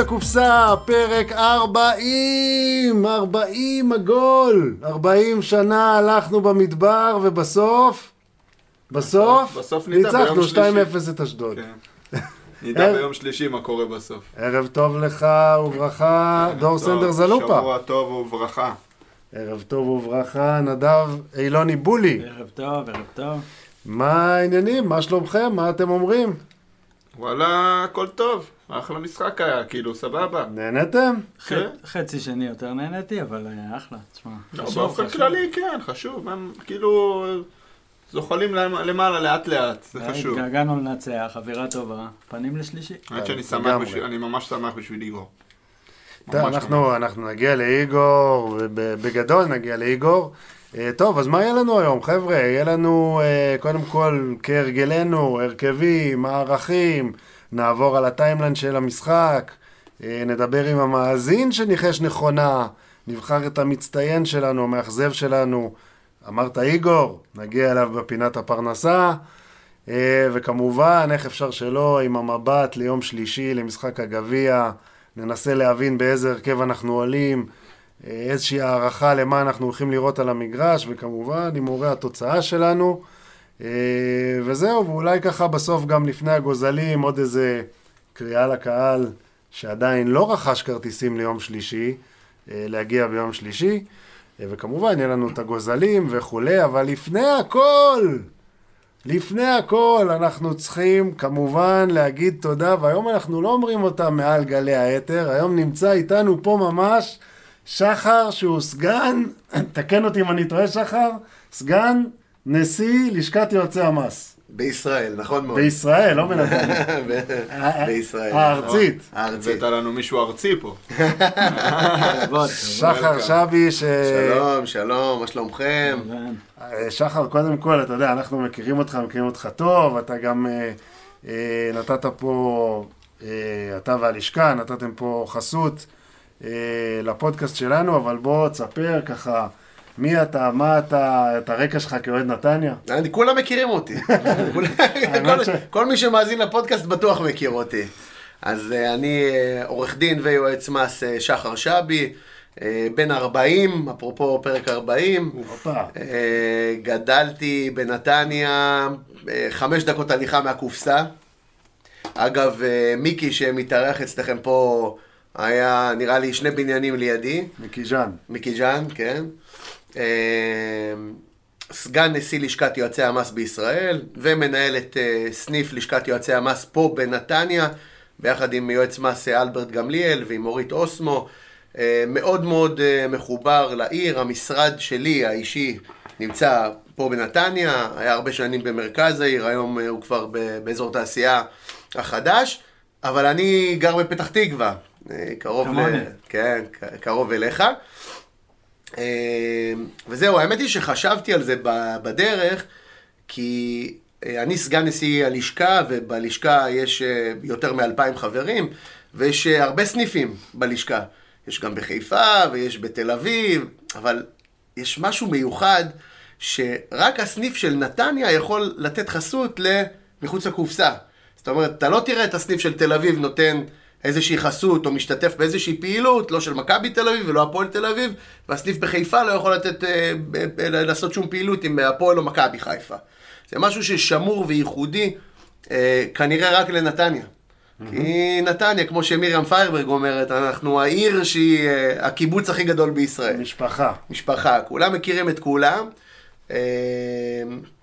לקופסה, פרק 40, 40 עגול, 40 שנה הלכנו במדבר ובסוף, בסוף, בסוף ניצחנו ביום שלישי. 2-0 את אשדוד. כן. נדע ביום שלישי מה קורה בסוף. ערב טוב לך וברכה, דור סנדר זלופה. שבוע טוב וברכה. ערב טוב וברכה, נדב אילוני בולי. ערב טוב, ערב טוב. מה העניינים? מה שלומכם? מה אתם אומרים? וואלה, הכל טוב. אחלה משחק היה, כאילו, סבבה. נהנתם? כן. חצי שני יותר נהניתי, אבל אה, אחלה, תשמע. לא, חשוב, באופן חשוב. כללי, כן, חשוב. הם כאילו זוחלים למ- למעלה לאט לאט, זה אה, חשוב. התגעגענו לנצח, אווירה טובה, פנים לשלישי. האמת שאני שמח, אני ממש שמח בשביל איגור. אנחנו, אנחנו נגיע לאיגור, ובגדול נגיע לאיגור. אה, טוב, אז מה יהיה לנו היום, חבר'ה? יהיה לנו, אה, קודם כל, כהרגלנו, הרכבים, מערכים, נעבור על הטיימליין של המשחק, אה, נדבר עם המאזין שניחש נכונה, נבחר את המצטיין שלנו, המאכזב שלנו. אמרת איגור, נגיע אליו בפינת הפרנסה. וכמובן, איך אפשר שלא, עם המבט ליום שלישי, למשחק הגביע, ננסה להבין באיזה הרכב אנחנו עולים, איזושהי הערכה למה אנחנו הולכים לראות על המגרש, וכמובן, הימורי התוצאה שלנו. אה, וזהו, ואולי ככה בסוף גם לפני הגוזלים, עוד איזה קריאה לקהל שעדיין לא רכש כרטיסים ליום שלישי, אה, להגיע ביום שלישי. אה, וכמובן, יהיה לנו את הגוזלים וכולי, אבל לפני הכל, לפני הכל אנחנו צריכים כמובן להגיד תודה, והיום אנחנו לא אומרים אותה מעל גלי האתר, היום נמצא איתנו פה ממש שחר שהוא סגן, תקן אותי אם אני טועה שחר, סגן נשיא לשכת יועצי המס. בישראל, נכון מאוד. בישראל, לא בנתניה. ב- בישראל. הארצית. הארצית. הבאת לנו מישהו ארצי פה. שחר שבי, ש... שלום, שלום, מה שלומכם? אה, שחר, קודם כל, אתה יודע, אנחנו מכירים אותך, מכירים אותך טוב, אתה גם אה, אה, נתת פה, אתה והלשכה, נתתם פה חסות לפודקאסט שלנו, אבל בוא תספר ככה, מי אתה, מה אתה, את הרקע שלך כאוהד נתניה. אני- כולם מכירים אותי. כל- ש- כל מי שמאזין לפודקאסט בטוח מכיר אותי. אז אה, אני אה, עורך דין ויועץ מס אה, שחר שבי, אה, בן 40, אפרופו פרק 40. הופה, אה, גדלתי בנתניה, אה, חמש דקות הליכה מהקופסה. אגב, אה, מיקי שמתארח אצלכם פה, היה נראה לי שני בניינים לידי. מיקי ז'אן. מיקי ג'אן, כן. אה, סגן נשיא לשכת יועצי המס בישראל, ומנהל את אה, סניף לשכת יועצי המס פה בנתניה, ביחד עם יועץ מס אה, אלברט גמליאל ועם אורית אוסמו. אה, מאוד מאוד מחובר לעיר, המשרד שלי, האישי, נמצא פה בנתניה, היה הרבה שנים במרכז העיר, היום הוא כבר באזור תעשייה החדש, אבל אני גר בפתח תקווה, קרוב ל... כן, קרוב אליך. אה, וזהו, האמת היא שחשבתי על זה בדרך, כי אה, אני סגן נשיא הלשכה, ובלשכה יש אה, יותר מאלפיים חברים, ויש הרבה סניפים בלשכה. יש גם בחיפה, ויש בתל אביב, אבל יש משהו מיוחד, שרק הסניף של נתניה יכול לתת חסות למחוץ לקופסה. זאת אומרת, אתה לא תראה את הסניף של תל אביב נותן איזושהי חסות או משתתף באיזושהי פעילות, לא של מכבי תל אביב ולא הפועל תל אביב, והסניף בחיפה לא יכול לתת, אה, ב- ב- לעשות שום פעילות עם הפועל או מכבי חיפה. זה משהו ששמור וייחודי אה, כנראה רק לנתניה. כי נתניה, כמו שמרים פיירברג אומרת, אנחנו העיר שהיא אה, הקיבוץ הכי גדול בישראל. משפחה. משפחה, כולם מכירים את כולם. אה,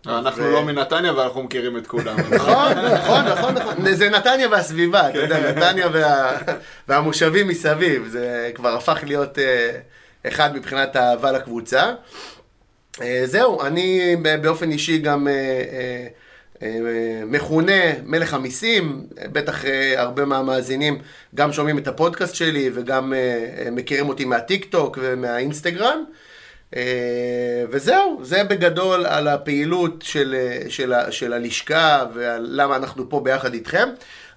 אנחנו לא מנתניה, אבל אנחנו מכירים את כולם. נכון, נכון, נכון, נכון. זה נתניה והסביבה, אתה יודע, כן. נתניה וה- והמושבים מסביב, זה כבר הפך להיות אה, אחד מבחינת האהבה לקבוצה. אה, זהו, אני באופן אישי גם אה, מכונה מלך המיסים, בטח הרבה מהמאזינים גם שומעים את הפודקאסט שלי וגם מכירים אותי מהטיק טוק ומהאינסטגרם. אה, וזהו, זה בגדול על הפעילות של, אה, של, של הלשכה ועל למה אנחנו פה ביחד איתכם.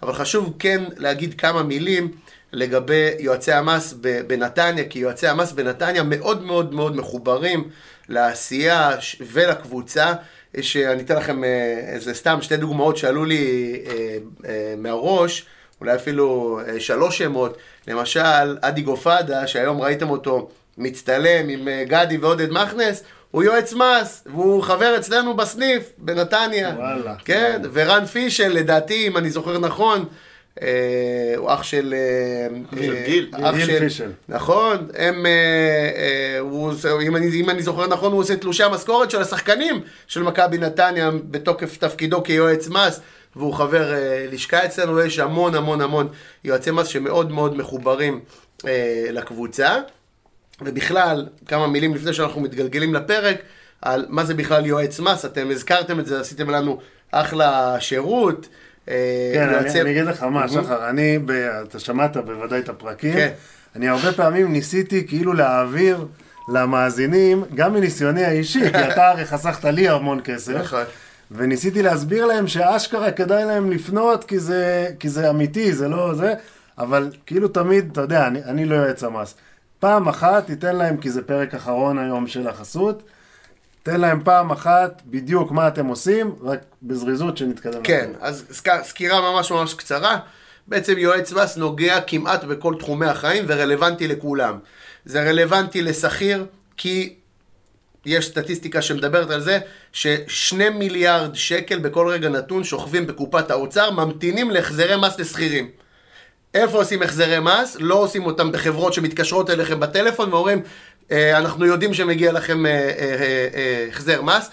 אבל חשוב כן להגיד כמה מילים לגבי יועצי המס בנתניה, כי יועצי המס בנתניה מאוד מאוד מאוד מחוברים לעשייה ולקבוצה. אה, אני אתן לכם איזה סתם שתי דוגמאות שעלו לי אה, אה, מהראש. אולי אפילו אה, שלוש שמות, למשל, אדי גופדה, שהיום ראיתם אותו מצטלם עם אה, גדי ועודד מכנס, הוא יועץ מס, והוא חבר אצלנו בסניף, בנתניה. וואלה. כן, ורן פישל, לדעתי, אם אני זוכר נכון, אה, הוא אח של... אה, של אה, גיל. אח גיל של- פישל. נכון, הם, אה, אה, הוא, אם, אני, אם אני זוכר נכון, הוא עושה תלושי המשכורת של השחקנים של מכבי נתניה בתוקף תפקידו כיועץ מס, והוא חבר אה, לשכה אצלנו, יש המון המון המון יועצי מס שמאוד מאוד מחוברים אה, לקבוצה. ובכלל, כמה מילים לפני שאנחנו מתגלגלים לפרק, על מה זה בכלל יועץ מס, אתם הזכרתם את זה, עשיתם לנו אחלה שירות. אה, כן, יועצי- אני, אני אגיד לך מה. שחר, אני, ב, אתה שמעת בוודאי את הפרקים, כן. אני הרבה פעמים ניסיתי כאילו להעביר למאזינים, גם מניסיוני האישי, כי אתה הרי חסכת לי המון כסף, נכון. וניסיתי להסביר להם שאשכרה כדאי להם לפנות, כי זה, כי זה אמיתי, זה לא זה, אבל כאילו תמיד, אתה יודע, אני, אני לא יועץ המס. פעם אחת תיתן להם, כי זה פרק אחרון היום של החסות, תן להם פעם אחת בדיוק מה אתם עושים, רק בזריזות שנתקדם. כן, לפרק. אז סק- סקירה ממש ממש קצרה. בעצם יועץ מס נוגע כמעט בכל תחומי החיים ורלוונטי לכולם. זה רלוונטי לשכיר, כי יש סטטיסטיקה שמדברת על זה ששני מיליארד שקל בכל רגע נתון שוכבים בקופת האוצר, ממתינים להחזרי מס לשכירים. איפה עושים החזרי מס? לא עושים אותם בחברות שמתקשרות אליכם בטלפון ואומרים, "אה, אנחנו יודעים שמגיע לכם אה, אה, החזר מס.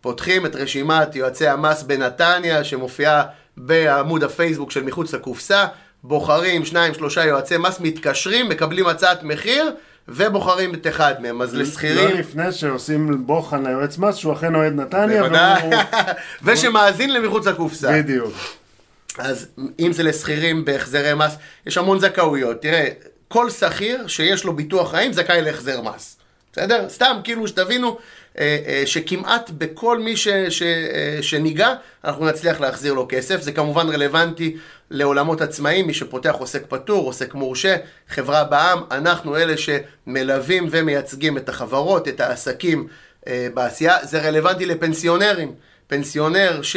פותחים את רשימת יועצי המס בנתניה, שמופיעה בעמוד הפייסבוק של מחוץ לקופסה, בוחרים שניים, שלושה יועצי מס, מתקשרים, מקבלים הצעת מחיר, ובוחרים את אחד מהם. אז לא לשכירים, לפני שעושים בוחן ליועץ מס, שהוא אכן אוהד נתניה, והוא... ושמאזין למחוץ לקופסה. בדיוק. אז אם זה לשכירים בהחזרי מס, יש המון זכאויות. תראה, כל שכיר שיש לו ביטוח חיים זכאי להחזר מס. בסדר? סתם, כאילו שתבינו אה, אה, שכמעט בכל מי ש, ש, אה, שניגע, אנחנו נצליח להחזיר לו כסף. זה כמובן רלוונטי לעולמות עצמאיים, מי שפותח עוסק פטור, עוסק מורשה, חברה בע"מ, אנחנו אלה שמלווים ומייצגים את החברות, את העסקים בעשייה. זה רלוונטי לפנסיונרים. פנסיונר ש...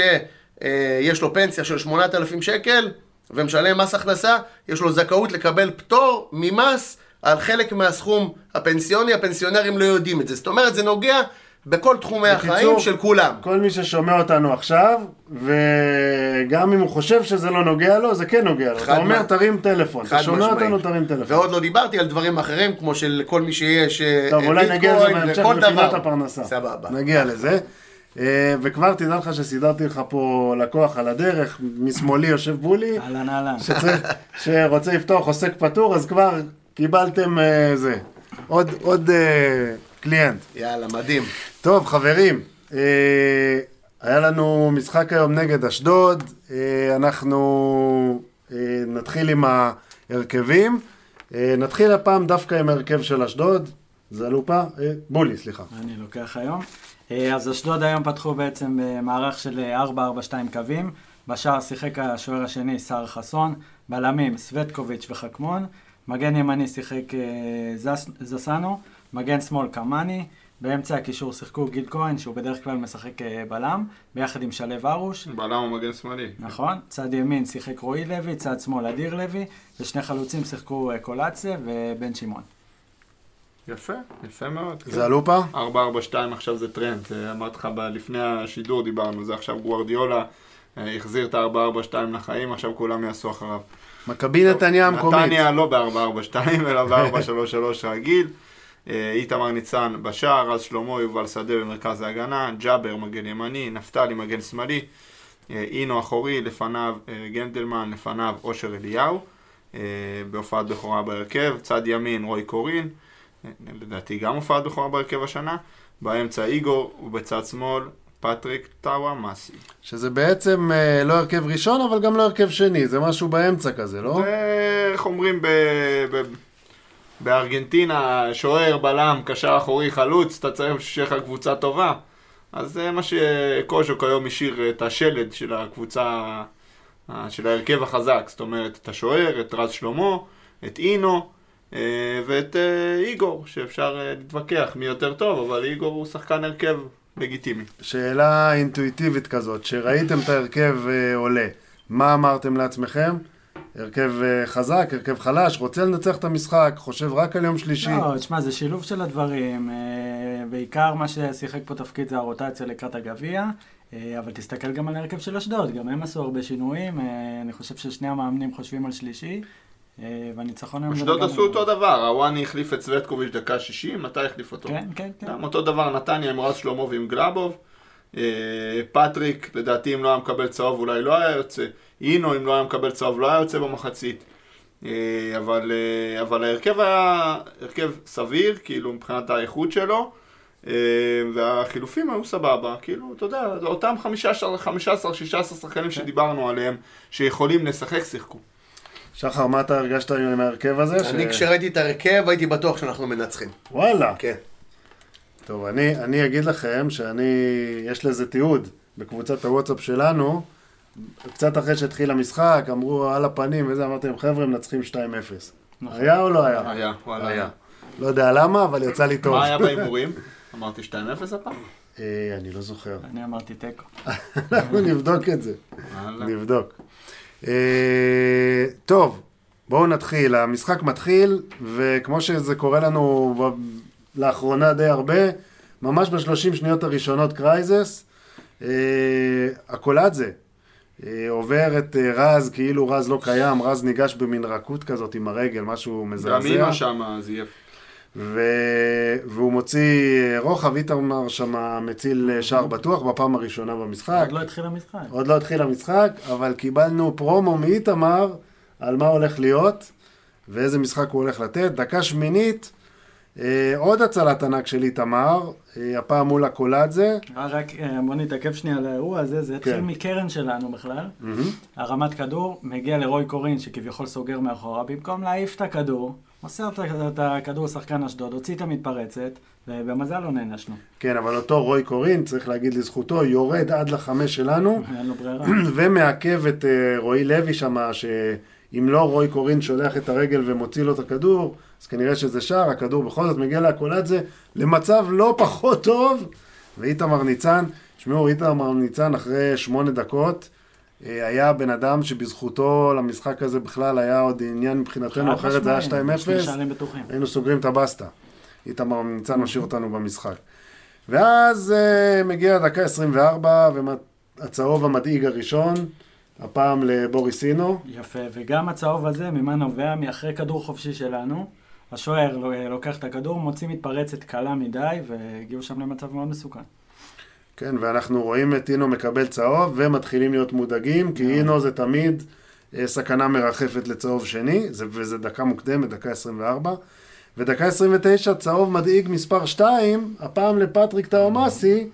אה, יש לו פנסיה של 8,000 שקל ומשלם מס הכנסה, יש לו זכאות לקבל פטור ממס על חלק מהסכום הפנסיוני, הפנסיונרים לא יודעים את זה. זאת אומרת, זה נוגע בכל תחומי בקיצור, החיים של כולם. כל מי ששומע אותנו עכשיו, וגם אם הוא חושב שזה לא נוגע לו, זה כן נוגע לו. אתה אומר, מה- תרים טלפון. אתה שומע משמעית. אותנו, תרים טלפון. ועוד לא דיברתי על דברים אחרים, כמו שלכל מי שיש אה, טוב, אולי נגיע לזה בהמשך דבר. הפרנסה. סבבה. נגיע לזה. אה, וכבר תדע לך שסידרתי לך פה לקוח על הדרך, משמאלי יושב בולי, אהלן אהלן. שרוצה לפתוח עוסק פטור, אז כבר קיבלתם אה, זה. עוד, עוד אה, קליינט. יאללה, מדהים. טוב, חברים, אה, היה לנו משחק היום נגד אשדוד, אה, אנחנו אה, נתחיל עם ההרכבים. אה, נתחיל הפעם דווקא עם ההרכב של אשדוד. זלופה? אה, בולי, סליחה. אני לוקח היום. אה, אז אשדוד היום פתחו בעצם במערך של אה, 4-4-2 קווים. בשער שיחק השוער השני, סער חסון. בלמים, סווטקוביץ' וחכמון. מגן ימני שיחק אה, זס, זסנו. מגן שמאל, קמאני. באמצע הקישור שיחקו גיל כהן, שהוא בדרך כלל משחק אה, בלם, ביחד עם שלו ארוש. בלם ומגן שמאלי. נכון, צד ימין שיחק רועי לוי, צד שמאל אדיר לוי, ושני חלוצים שיחקו אה, קולציה ובן שמעון. יפה, יפה מאוד. כן. זלופה? 4-4-2 עכשיו זה טרנד, זה אמרתי לך לפני השידור דיברנו, זה עכשיו גוורדיולה אה, החזיר את ה-4-4-2 לחיים, עכשיו כולם יעשו אחריו. מכבי נתניה המקומית. נתניה לא ב-4-4-2 אלא ב-4-3-3 רגיל. אה, איתמר ניצן בשער, רז שלמה, יובל שדה במרכז ההגנה, ג'אבר מגן ימני, נפתלי מגן שמאלי, אה, אינו אחורי, לפניו אה, גנדלמן, לפניו אושר אליהו, אה, בהופעת בכורה בהרכב, צד ימין רוי קורין, אה, לדעתי גם הופעת בכורה בהרכב השנה, באמצע איגור ובצד שמאל פטריק טאווה מאסי. שזה בעצם אה, לא הרכב ראשון, אבל גם לא הרכב שני, זה משהו באמצע כזה, לא? זה, איך אומרים ב... ב... בארגנטינה, שוער, בלם, קשר אחורי, חלוץ, אתה צריך שיהיה לך קבוצה טובה. אז זה מה שקוז'וק היום השאיר את השלד של הקבוצה, אה, של ההרכב החזק. זאת אומרת, את השוער, את רז שלמה, את אינו אה, ואת אה, איגור, שאפשר אה, להתווכח מי יותר טוב, אבל איגור הוא שחקן הרכב לגיטימי. שאלה אינטואיטיבית כזאת, שראיתם את ההרכב אה, עולה, מה אמרתם לעצמכם? הרכב אה, חזק, הרכב חלש, רוצה לנצח את המשחק, חושב רק על יום שלישי. לא, תשמע, זה שילוב של הדברים. אה, בעיקר מה ששיחק פה תפקיד זה הרוטציה לקראת הגביע, אה, אבל תסתכל גם על ההרכב של אשדוד, גם הם עשו הרבה שינויים. אה, אני חושב ששני המאמנים חושבים על שלישי, אה, והניצחון היום... אשדוד עשו אותו דבר, הוואני החליף את סווטקוביץ' דקה 60, מתי החליף אותו? כן, כן, כן. אותו דבר נתניה עם רז שלמה ועם גלאבוב. אה, פטריק, לדעתי אם לא היה מקבל צהוב אולי לא היה יוצא. אינו אם לא היה מקבל צהוב לא היה יוצא במחצית. אה, אבל, אה, אבל ההרכב היה הרכב סביר, כאילו מבחינת האיכות שלו. אה, והחילופים היו סבבה, כאילו, אתה יודע, אותם 15-16 שחקנים שדיברנו עליהם, שיכולים לשחק, שיחקו. שחר, מה אתה הרגשת עם ההרכב הזה? אני כשראיתי את ההרכב הייתי בטוח שאנחנו מנצחים. וואלה. כן. טוב, אני, אני אגיד לכם שאני, יש לזה תיעוד בקבוצת הוואטסאפ שלנו. קצת אחרי שהתחיל המשחק, אמרו על הפנים וזה, אמרתי להם, חבר'ה, מנצחים 2-0. נכון. היה או לא היה? היה, וואלה. היה. לא יודע למה, אבל יצא לי טוב. מה היה בהימורים? אמרתי 2-0 הפעם? אה, אני לא זוכר. אני אמרתי תיקו. אנחנו נבדוק את זה. נבדוק. אה, טוב, בואו נתחיל. המשחק מתחיל, וכמו שזה קורה לנו לאחרונה די הרבה, ממש בשלושים שניות הראשונות קרייזס, אה, הקולאדזה אה, עובר את רז, כאילו רז לא קיים, רז ניגש במין רכות כזאת עם הרגל, משהו גם מזעזע. אימא שמה זייף. ו... והוא מוציא אה, רוחב, איתמר שם מציל אה, שער בטוח בפעם הראשונה במשחק. עוד לא התחיל המשחק. עוד לא התחיל המשחק, אבל קיבלנו פרומו מאיתמר על מה הולך להיות ואיזה משחק הוא הולך לתת. דקה שמינית, אה, עוד הצלת ענק של איתמר, אה, הפעם מול הקולאדזה. אה, רק אה, בוא נתעכב שנייה על האירוע הזה, זה התחיל כן. מקרן שלנו בכלל. הרמת כדור, מגיע לרוי קורין שכביכול סוגר מאחורה, במקום להעיף את הכדור, מוסר את הכדור לשחקן אשדוד, הוציא את המתפרצת, ובמזל לא נענשנו. כן, אבל אותו רוי קורין, צריך להגיד לזכותו, יורד עד לחמש שלנו, אין לו ברירה. ומעכב את אה, רועי לוי שם, שאם לא רוי קורין שולח את הרגל ומוציא לו את הכדור, אז כנראה שזה שער, הכדור בכל זאת מגיע לאקולדזה למצב לא פחות טוב, ואיתמר ניצן, תשמעו, איתמר ניצן אחרי שמונה דקות, היה בן אדם שבזכותו למשחק הזה בכלל היה עוד עניין מבחינתנו, אחרת זה היה משמעית, שני 2-0. שערים בטוחים. היינו סוגרים את הבסטה. איתמר ניצן משאיר אותנו במשחק. ואז uh, מגיע דקה 24, והצהוב המדאיג הראשון, הפעם לבוריסינו. יפה, וגם הצהוב הזה, ממה נובע? מאחרי כדור חופשי שלנו. השוער לו- לוקח את הכדור, מוציא מתפרצת קלה מדי, והגיעו שם למצב מאוד מסוכן. כן, ואנחנו רואים את אינו מקבל צהוב, ומתחילים להיות מודאגים, כי אינו זה תמיד uh, סכנה מרחפת לצהוב שני, זה, וזה דקה מוקדמת, דקה 24. ודקה 29, צהוב מדאיג מספר 2, הפעם לפטריק טאומאסי,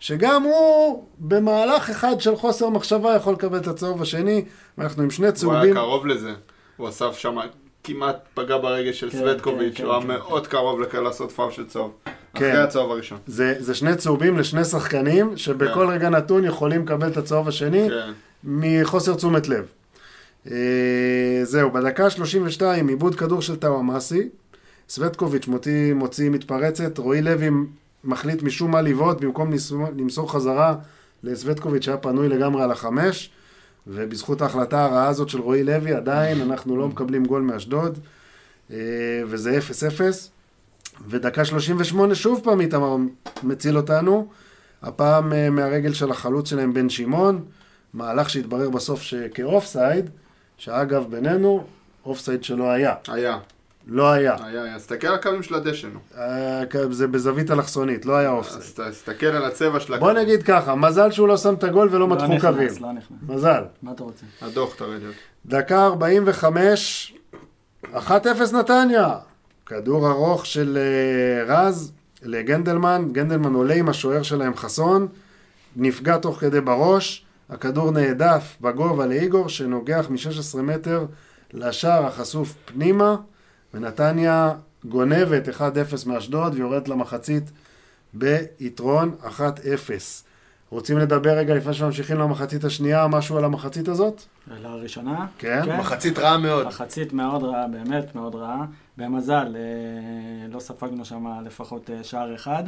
שגם הוא במהלך אחד של חוסר מחשבה יכול לקבל את הצהוב השני, ואנחנו עם שני הוא היה צהובים. קרוב לזה. הוא אסף שם, כמעט פגע ברגל של כן, סווטקוביץ', כן, הוא היה כן, מאוד קרוב לכ- לעשות פאול של צהוב. כן. אחרי הצהוב הראשון. זה, זה שני צהובים לשני שחקנים, שבכל כן. רגע נתון יכולים לקבל את הצהוב השני כן. מחוסר תשומת לב. אה, זהו, בדקה 32, עיבוד כדור של טאוואמאסי, סווטקוביץ' מוציא, מוציא מתפרצת, רועי לוי מחליט משום מה לבעוט במקום למסור, למסור חזרה לסווטקוביץ' שהיה פנוי לגמרי על החמש, ובזכות ההחלטה הרעה הזאת של רועי לוי, עדיין אנחנו לא מקבלים גול מאשדוד, אה, וזה 0-0. ודקה 38 שוב פעם איתמר מציל אותנו, הפעם אה, מהרגל של החלוץ שלהם בן שמעון, מהלך שהתברר בסוף שכאופסייד, שאגב בינינו, אופסייד שלא היה. היה, לא היה. היה, היה. תסתכל על הקווים של הדשא, נו. אה, זה בזווית אלכסונית, לא היה אז אופסייד. תסתכל על הצבע של בוא הקווים. נגיד ככה, מזל שהוא לא שם את הגול ולא מתחו נכנס, קווים. לא נכנס. מזל. מה אתה רוצה? הדוח תראה לי. דקה 45, 1-0 נתניה. כדור ארוך של אה, רז לגנדלמן, גנדלמן עולה עם השוער שלהם חסון, נפגע תוך כדי בראש, הכדור נעדף בגובה לאיגור שנוגח מ-16 מטר לשער החשוף פנימה, ונתניה גונבת 1-0 מאשדוד ויורדת למחצית ביתרון 1-0. רוצים לדבר רגע לפני שממשיכים למחצית השנייה, משהו על המחצית הזאת? לראשונה? כן. מחצית רעה מאוד. מחצית מאוד רעה, באמת מאוד רעה. במזל, אה, לא ספגנו שם לפחות אה, שער אחד.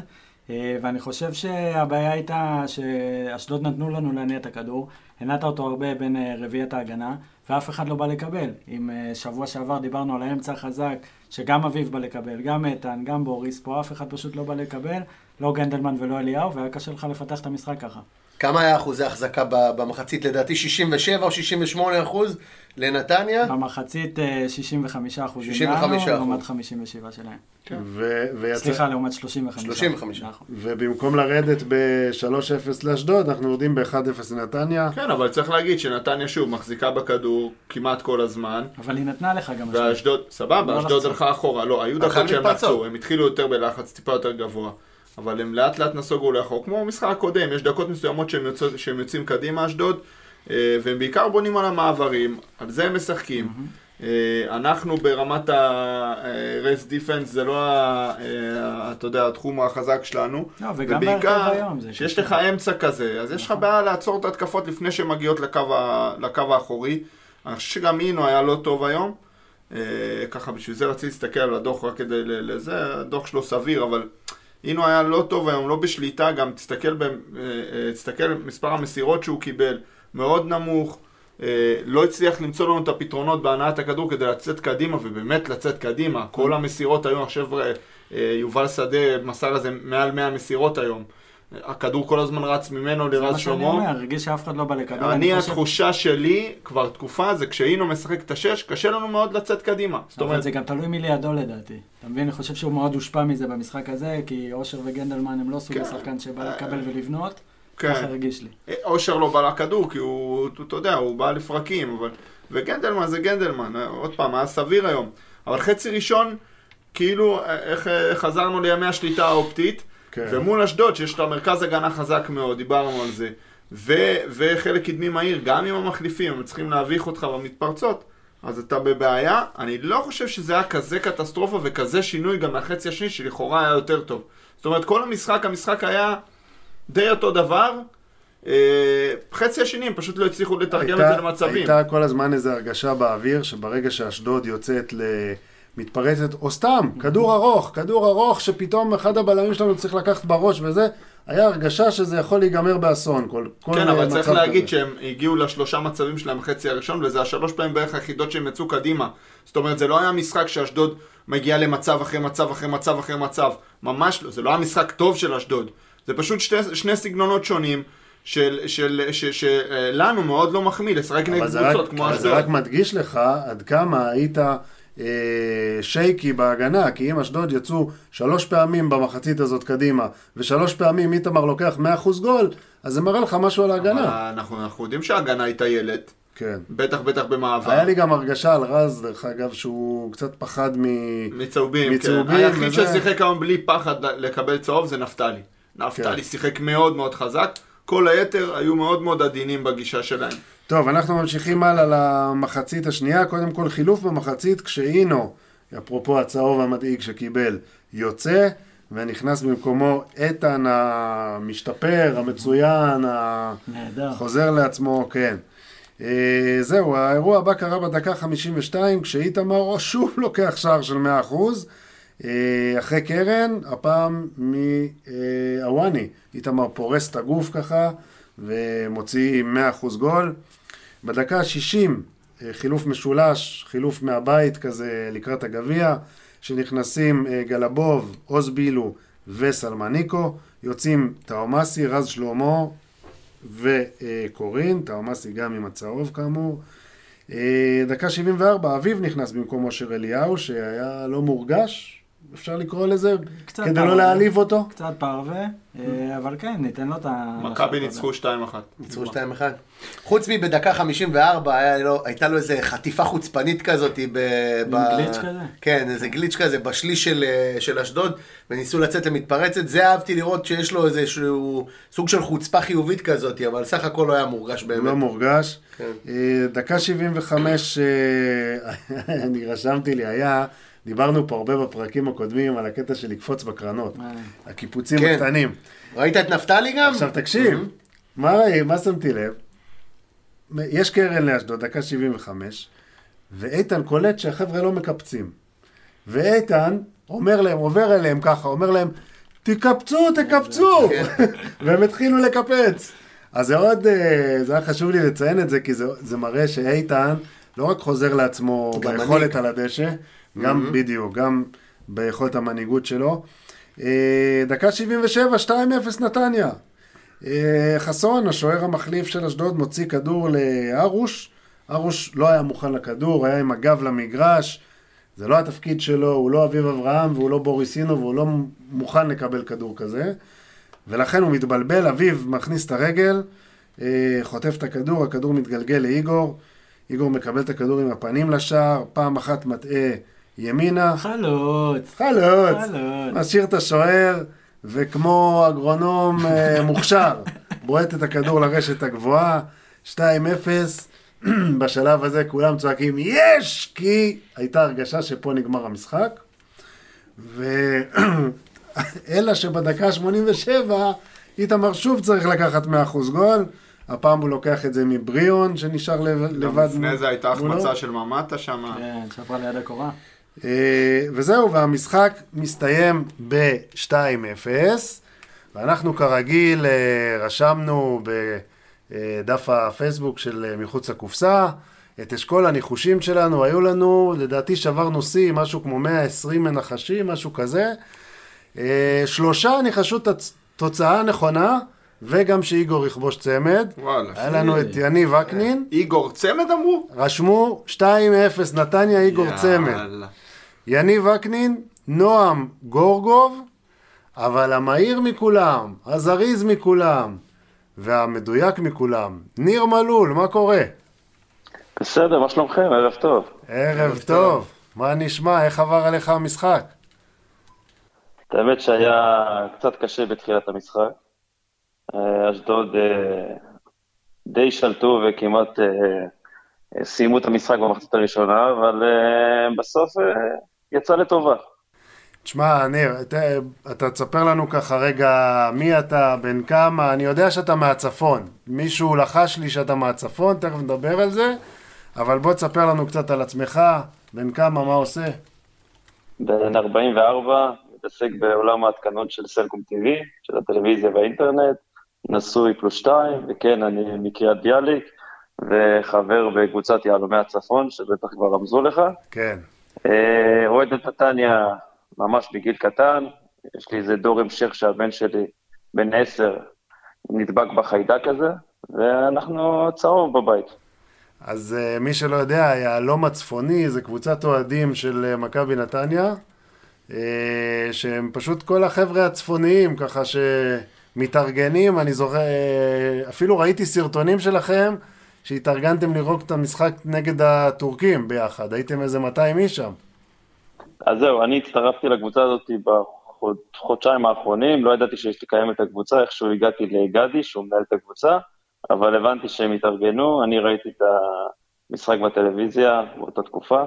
אה, ואני חושב שהבעיה הייתה שאשדוד נתנו לנו להניע את הכדור, הנעת אותו הרבה בין אה, רביעיית ההגנה, ואף אחד לא בא לקבל. אם אה, שבוע שעבר דיברנו על האמצע החזק, שגם אביב בא לקבל, גם איתן, גם בוריס, פה אף אחד פשוט לא בא לקבל, לא גנדלמן ולא אליהו, והיה קשה לך לפתח את המשחק ככה. כמה היה אחוזי החזקה ב- במחצית? לדעתי 67 או 68 אחוז לנתניה. במחצית אה, 65 אחוזים 65 אחוז. לעומת 57 שלהם. ו- ויצא- סליחה, לעומת 35. 35. נכון. ובמקום לרדת ב-3-0 לאשדוד, אנחנו יורדים ב-1-0 לנתניה. כן, אבל צריך להגיד שנתניה שוב מחזיקה בכדור כמעט כל הזמן. אבל היא נתנה לך גם... ואשדוד, סבבה, לא אשדוד. הלכה אחורה, לא, היו דקות שהם. לחצו, הם התחילו יותר בלחץ, טיפה יותר גבוה. אבל הם לאט לאט נסוגו לאחור, כמו במשחק הקודם, יש דקות מסוימות שהם, יוצא, שהם יוצאים קדימה אשדוד, אה, והם בעיקר בונים על המעברים, על זה הם משחקים. אה, אנחנו ברמת ה-rest defense זה לא, אה, אתה יודע, התחום החזק שלנו. לא, וגם בהרכב היום זה שיש קשה. לך אמצע כזה, אז יש לך בעיה לעצור את ההתקפות לפני שהן מגיעות לקו, ה- לקו האחורי. אני חושב שגם אינו היה לא טוב היום. אה, ככה, בשביל זה רציתי להסתכל על הדוח רק כדי לזה, הדוח שלו סביר, אבל אינו היה לא טוב היום, לא בשליטה, גם תסתכל, ב, אה, אה, תסתכל מספר המסירות שהוא קיבל, מאוד נמוך. אה, לא הצליח למצוא לנו את הפתרונות בהנעת הכדור כדי לצאת קדימה, ובאמת לצאת קדימה. כל המסירות היום, עכשיו יובל שדה מסר איזה מעל 100 מסירות היום. הכדור כל הזמן רץ ממנו זה לרז מה שאני שלמה. אומר, הרגיש שאף אחד לא בא לקבל. אני, חושב- התחושה שלי, כבר תקופה, זה כשאינו משחק את השש, קשה לנו מאוד לצאת קדימה. זאת אומרת, זה גם תלוי מי לידו לדעתי. אתה מבין? אני חושב שהוא מאוד הושפע מזה במשחק הזה, כי אושר וגנדלמן הם לא סוג כן. השחקן שבא לקבל ולבנות. כן. ככה הרגיש לי. אושר לא בא לכדור, כי הוא, אתה- יודע, הוא בא לפרקים, אבל... וגנדלמן זה גנדלמן, עוד פעם, היה סביר היום. אבל חצי ראשון, כאילו, איך אה, חזרנו לימי השליטה האופטית, כן. ומול אשדוד, שיש לה מרכז הגנה חזק מאוד, דיברנו על זה, ו, וחלק קדמי מהיר, גם עם המחליפים, הם צריכים להביך אותך במתפרצות, אז אתה בבעיה. אני לא חושב שזה היה כזה קטסטרופה וכזה שינוי גם מהחצי השני, שלכאורה היה יותר טוב. זאת אומרת, כל המשחק, המשחק היה די אותו דבר. אה, חצי השני, הם פשוט לא הצליחו לתרגם את זה הייתה- למצבים. הייתה כל הזמן איזו הרגשה באוויר, שברגע שאשדוד יוצאת למתפרצת, או סתם, כדור ארוך, כדור ארוך שפתאום אחד הבלמים שלנו צריך לקחת בראש וזה, היה הרגשה שזה יכול להיגמר באסון. כל, כל כן, אבל צריך להגיד כזה. שהם הגיעו לשלושה מצבים שלהם בחצי הראשון, וזה השלוש פעמים בערך היחידות שהם יצאו קדימה. זאת אומרת, זה לא היה משחק שאשדוד מגיעה למצב אחרי מצב אחרי מצב אחרי מצב. ממש לא, זה לא היה משחק טוב של אשדוד. זה פשוט שתי, שני סגנונות שונים, של, של, ש- שלנו מאוד לא מחמיא לשחק נגד קבוצות כמו אבל זה אשדוד. רק מדגיש לך עד כמה היית שייקי בהגנה, כי אם אשדוד יצאו שלוש פעמים במחצית הזאת קדימה, ושלוש פעמים איתמר לוקח 100% גול, אז זה מראה לך משהו על ההגנה. אנחנו, אנחנו יודעים שההגנה היא טיילת, כן. בטח בטח במעבר. היה לי גם הרגשה על רז, דרך אגב, שהוא קצת פחד מ... מצהובים, מצהובים, כן. היחיד וזה- ששיחק היום בלי פחד לקבל צהוב זה נפתלי. נפתלי כן. שיחק מאוד מאוד חזק, כל היתר היו מאוד מאוד עדינים בגישה שלהם. טוב, אנחנו ממשיכים הלאה למחצית השנייה. קודם כל חילוף במחצית כשאינו, אפרופו הצהוב המדאיג שקיבל, יוצא, ונכנס במקומו איתן המשתפר, המצוין, ה- נהדר. חוזר לעצמו, כן. אה, זהו, האירוע הבא קרה בדקה 52, כשאיתמר שוב לוקח שער של 100%. אה, אחרי קרן, הפעם מהוואני. איתמר פורס את הגוף ככה, ומוציא 100% גול. בדקה ה-60, אה, חילוף משולש, חילוף מהבית כזה לקראת הגביע, שנכנסים אה, גלבוב, עוז בילו וסלמניקו, יוצאים טאומאסי, רז שלמה וקורין, טאומאסי גם עם הצהוב כאמור. אה, דקה 74, אביב נכנס במקום אושר אליהו, שהיה לא מורגש, אפשר לקרוא לזה, קצת כדי פרווה. לא להעליב אותו. קצת פרווה, אה, אבל כן, ניתן לו את ה... מכבי ניצחו 2-1. ניצחו 2-1. חוץ מבדקה 54, היה לו, הייתה לו איזה חטיפה חוצפנית כזאת ב... ב... גליץ' כזה? כן, איזה גליץ' כזה בשליש של, אה, של אשדוד, וניסו לצאת למתפרצת. זה אהבתי לראות שיש לו איזשהו סוג של חוצפה חיובית כזאת, אבל סך הכל לא היה מורגש באמת. לא מורגש. כן. אה, דקה 75, אה, אני רשמתי לי, היה, דיברנו פה הרבה בפרקים הקודמים על הקטע של לקפוץ בקרנות. אה. הקיפוצים כן. הקטנים. ראית את נפתלי גם? עכשיו תקשיב, מה ראי- מה שמתי לב? יש קרן לאשדוד, דקה 75, ואיתן קולט שהחבר'ה לא מקפצים. ואיתן אומר להם, עובר אליהם ככה, אומר להם, תקפצו, תקפצו! והם התחילו לקפץ. אז זה עוד, אה, זה היה חשוב לי לציין את זה, כי זה, זה מראה שאיתן לא רק חוזר לעצמו ביכולת מנהיג. על הדשא, גם בדיוק, גם ביכולת המנהיגות שלו. אה, דקה 77, 2-0 נתניה. אה, חסון, השוער המחליף של אשדוד, מוציא כדור לארוש. ארוש לא היה מוכן לכדור, היה עם הגב למגרש. זה לא התפקיד שלו, הוא לא אביב אברהם והוא לא בוריסינו והוא לא מוכן לקבל כדור כזה. ולכן הוא מתבלבל, אביב מכניס את הרגל, אה, חוטף את הכדור, הכדור מתגלגל לאיגור. איגור מקבל את הכדור עם הפנים לשער, פעם אחת מטעה ימינה. חלוץ. חלוץ, חלוץ. משאיר את השוער, וכמו אגרונום אה, מוכשר, בועט את הכדור לרשת הגבוהה, 2-0. בשלב הזה כולם צועקים יש! כי הייתה הרגשה שפה נגמר המשחק. ו... אלא שבדקה 87 איתמר שוב צריך לקחת 100% גול. הפעם הוא לוקח את זה מבריאון שנשאר לב- גם לבד. לפני זה הייתה. החמצה של ממטה שם. כן, שעברה ליד הקורה. אה, וזהו, והמשחק מסתיים ב-2-0, ואנחנו כרגיל אה, רשמנו בדף הפייסבוק של אה, מחוץ לקופסה את אשכול הניחושים שלנו, היו לנו, לדעתי שברנו שיא, משהו כמו 120 מנחשים, משהו כזה. שלושה ניחשו את התוצאה הנכונה, וגם שאיגור יכבוש צמד. וואלה. היה לנו את יניב וקנין, איגור צמד אמרו? רשמו 2-0 נתניה איגור צמד. יניב וקנין, נועם גורגוב, אבל המהיר מכולם, הזריז מכולם, והמדויק מכולם, ניר מלול, מה קורה? בסדר, מה שלומכם? ערב טוב. ערב טוב, מה נשמע? איך עבר עליך המשחק? האמת שהיה קצת קשה בתחילת המשחק. אה, אשדוד אה, די שלטו וכמעט אה, סיימו את המשחק במחצית הראשונה, אבל בסוף יצא לטובה. תשמע, ניר, אתה, אתה תספר לנו ככה רגע מי אתה, בן כמה, אני יודע שאתה מהצפון. מישהו לחש לי שאתה מהצפון, תכף נדבר על זה, אבל בוא תספר לנו קצת על עצמך, בן כמה, מה עושה? בן 44, מתעסק בעולם ההתקנות של סלקום TV, של הטלוויזיה והאינטרנט, נשוי פלוס שתיים, וכן, אני מקריית ביאליק, וחבר בקבוצת יהלומי הצפון, שבטח כבר רמזו לך. כן. אה, אוהד את נתניה ממש בגיל קטן, יש לי איזה דור המשך שהבן שלי, בן עשר, נדבק בחיידק הזה, ואנחנו צהוב בבית. אז uh, מי שלא יודע, היהלום הצפוני זה קבוצת אוהדים של uh, מכבי נתניה, uh, שהם פשוט כל החבר'ה הצפוניים, ככה שמתארגנים, אני זוכר, אפילו ראיתי סרטונים שלכם, שהתארגנתם לראות את המשחק נגד הטורקים ביחד, הייתם איזה 200 איש שם. אז זהו, אני הצטרפתי לקבוצה הזאת בחודשיים האחרונים, לא ידעתי שיש לי קיימת הקבוצה, איכשהו הגעתי לגדי, שהוא מנהל את הקבוצה, אבל הבנתי שהם התארגנו, אני ראיתי את המשחק בטלוויזיה באותה תקופה,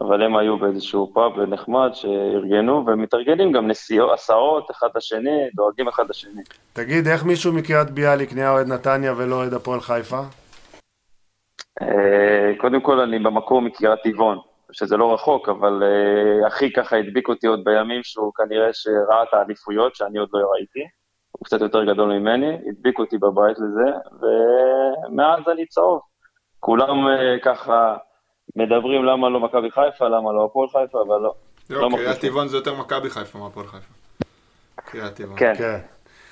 אבל הם היו באיזשהו פאב נחמד שארגנו, והם מתארגנים גם נסיעות, הסעות אחד לשני, דואגים אחד לשני. תגיד, איך מישהו מקריית ביאליק נהיה אוהד נתניה ולא אוהד הפועל חיפה? אה, קודם כל, אני במקור מקריית טבעון, שזה לא רחוק, אבל אה, אחי ככה הדביק אותי עוד בימים שהוא כנראה שראה את האליפויות, שאני עוד לא ראיתי. הוא קצת יותר גדול ממני, הדביק אותי בבית לזה, ומאז אני צהוב. כולם אה, ככה מדברים למה לא מכבי חיפה, למה לא הפועל חיפה, אבל לא. לא, לא קריית. טבעון זה יותר מכבי חיפה מהפועל חיפה. קריית טבעון. כן, כן.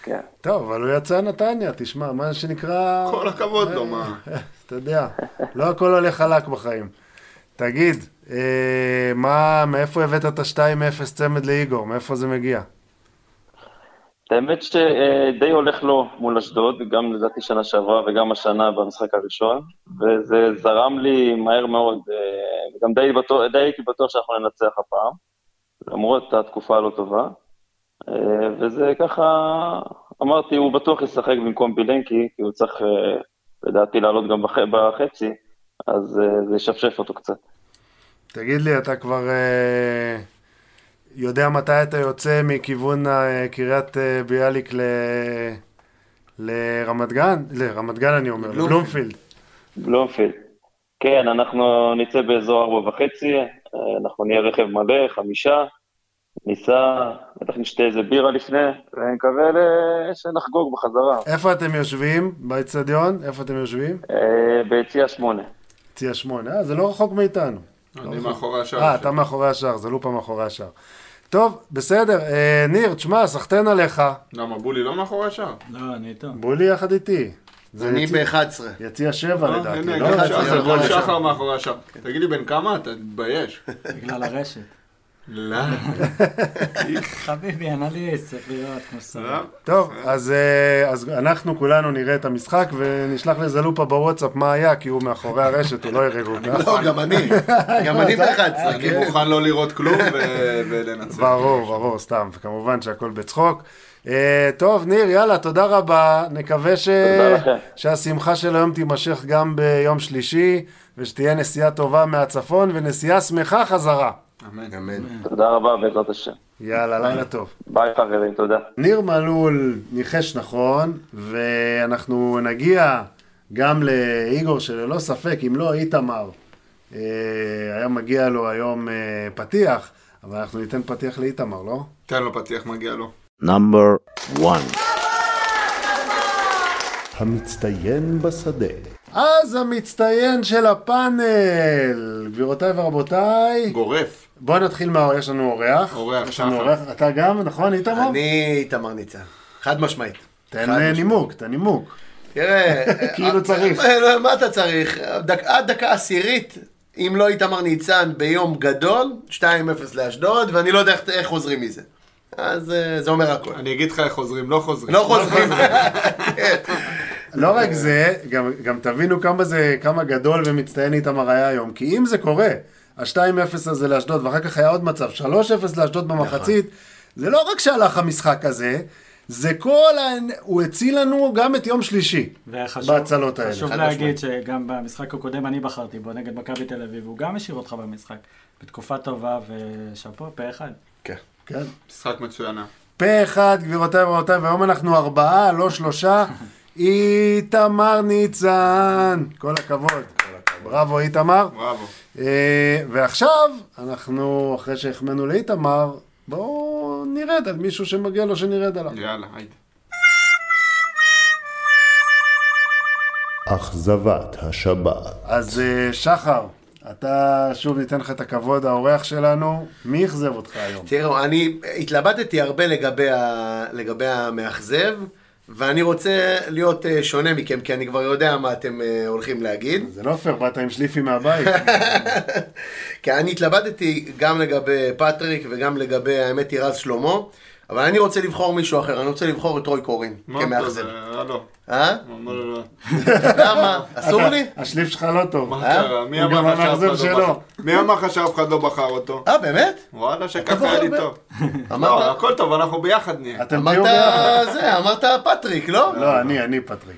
כן. טוב, אבל הוא יצא נתניה, תשמע, מה שנקרא... כל הכבוד לו, מה? אתה יודע, לא הכל הולך חלק בחיים. תגיד, אה, מה, מאיפה הבאת את ה-2-0 צמד לאיגור? מאיפה זה מגיע? האמת שדי הולך לו מול אשדוד, גם לדעתי שנה שעברה וגם השנה במשחק הראשון, וזה זרם לי מהר מאוד, אה, וגם די, בטוח, די הייתי בטוח שאנחנו ננצח הפעם, למרות התקופה הלא טובה, אה, וזה ככה, אמרתי, הוא בטוח ישחק במקום בילנקי, כי הוא צריך אה, לדעתי לעלות גם בח, בחצי, אז זה ישפשף אותו קצת. תגיד לי, אתה כבר יודע מתי אתה יוצא מכיוון אה, קריית אה, ביאליק ל... לרמת גן? לרמת גן אני אומר, לבלומפילד. בלומפילד. כן, אנחנו נצא באזור ארבע וחצי, אה, אנחנו נהיה רכב מלא, חמישה, ניסע, בטח נשתה איזה בירה לפני, ונקווה ל- שנחגוג בחזרה. איפה אתם יושבים באצטדיון? איפה אתם יושבים? ביציע שמונה. ציע שמונה. אה, זה לא רחוק מאיתנו. אני מאחורי השער. אה, אתה מאחורי השער, זה לופה מאחורי השער. טוב, בסדר. אה, ניר, תשמע, סחטיין עליך. למה, בולי לא מאחורי השער? לא, אני איתו. בולי יחד איתי. זה אני יציע- ב-11. יציע שבע אה, לדעתי, לא? לא. שחר מאחורי השער. תגיד לי, בן כמה אתה? תתבייש. בגלל הרשת. לא. חביבי, אנליסט, צריך לראות כמו שצריך. לא. טוב, אז, אה, אז אנחנו כולנו נראה את המשחק ונשלח לזלופה בוואטסאפ מה היה, כי הוא מאחורי הרשת, הוא לא יראה כל כך. לא, גם אני. גם אני ב-11. אני מוכן לא לראות כלום ולנצח. ברור, ברור, סתם, וכמובן שהכל בצחוק. אה, טוב, ניר, יאללה, תודה רבה. נקווה ש... שהשמחה של היום תימשך גם ביום שלישי, ושתהיה נסיעה טובה מהצפון ונסיעה שמחה חזרה. אמן. אמן. תודה רבה, בעזרת השם. יאללה, לילה טוב. ביי חברים, תודה. ניר מלול ניחש נכון, ואנחנו נגיע גם לאיגור שללא ספק, אם לא איתמר, אה, היה מגיע לו היום אה, פתיח, אבל אנחנו ניתן פתיח לאיתמר, לא? תן לו פתיח, מגיע לו. Number one. המצטיין בשדה. אז המצטיין של הפאנל, גבירותיי ורבותיי, גורף. בואו נתחיל מה... יש לנו אורח. אורח, יש לנו שחר. אורח, אתה גם, נכון, איתמר? אני איתמר ניצן. חד משמעית. תן אה. נימוק, תן נימוק. תראה, כאילו צריך. אה, לא, מה אתה צריך? דק- עד דקה עשירית, אם לא איתמר ניצן ביום גדול, 2-0 לאשדוד, ואני לא יודע איך- חוזרים מזה. אז אה, זה אומר הכל. אני אגיד לך איך חוזרים, לא חוזרים. לא חוזרים. כן. לא רק זה, גם, גם תבינו כמה זה, כמה גדול ומצטיין איתמר היה היום. כי אם זה קורה, ה-2-0 הזה לאשדוד, ואחר כך היה עוד מצב, 3-0 לאשדוד במחצית, זה לא רק שהלך המשחק הזה, זה כל ה... הוא הציל לנו גם את יום שלישי. וחשוב בהצלות האלה, חשוב להגיד שגם במשחק הקודם אני בחרתי בו נגד מכבי תל אביב, הוא גם השאיר אותך במשחק. בתקופה טובה ושאפו, פה אחד. כן. כן. משחק מצוין. פה אחד, גבירותיי ורבותיי, והיום אנחנו ארבעה, לא שלושה. איתמר ניצן. כל הכבוד. בראבו, איתמר. בראבו. אה, ועכשיו, אנחנו, אחרי שהחמאנו לאיתמר, בואו נרד על מישהו שמגיע לו שנרד עליו. יאללה, היידה. אכזבת השבת. אז אה, שחר, אתה שוב ניתן לך את הכבוד, האורח שלנו. מי אכזב אותך היום? תראו, אני התלבטתי הרבה לגבי, ה... לגבי המאכזב, ואני רוצה להיות אה, שונה מכם, כי אני כבר יודע מה אתם אה, הולכים להגיד. זה לא פייר, באת עם שליפי מהבית. כי אני התלבטתי גם לגבי פטריק וגם לגבי, האמת היא, רז שלמה, אבל אני רוצה לבחור מישהו אחר, אני רוצה לבחור את רוי קורין מה אתה כמאכזב. הלו. אה? מה, לא, לא. למה? אסור אתה- לי? השליף שלך לא טוב. מה אה? קרה? מי אמר לך שאף אחד לא. בחר? מי אמר לך שאף אחד לא בחר אותו? אה, באמת? וואלה, שככה היה לי טוב. לא, אמרת, הכל טוב, אנחנו ביחד נהיה. אתם תהיו אמרת. זה, אמרת פטריק, לא? לא, אני, אני פטריק.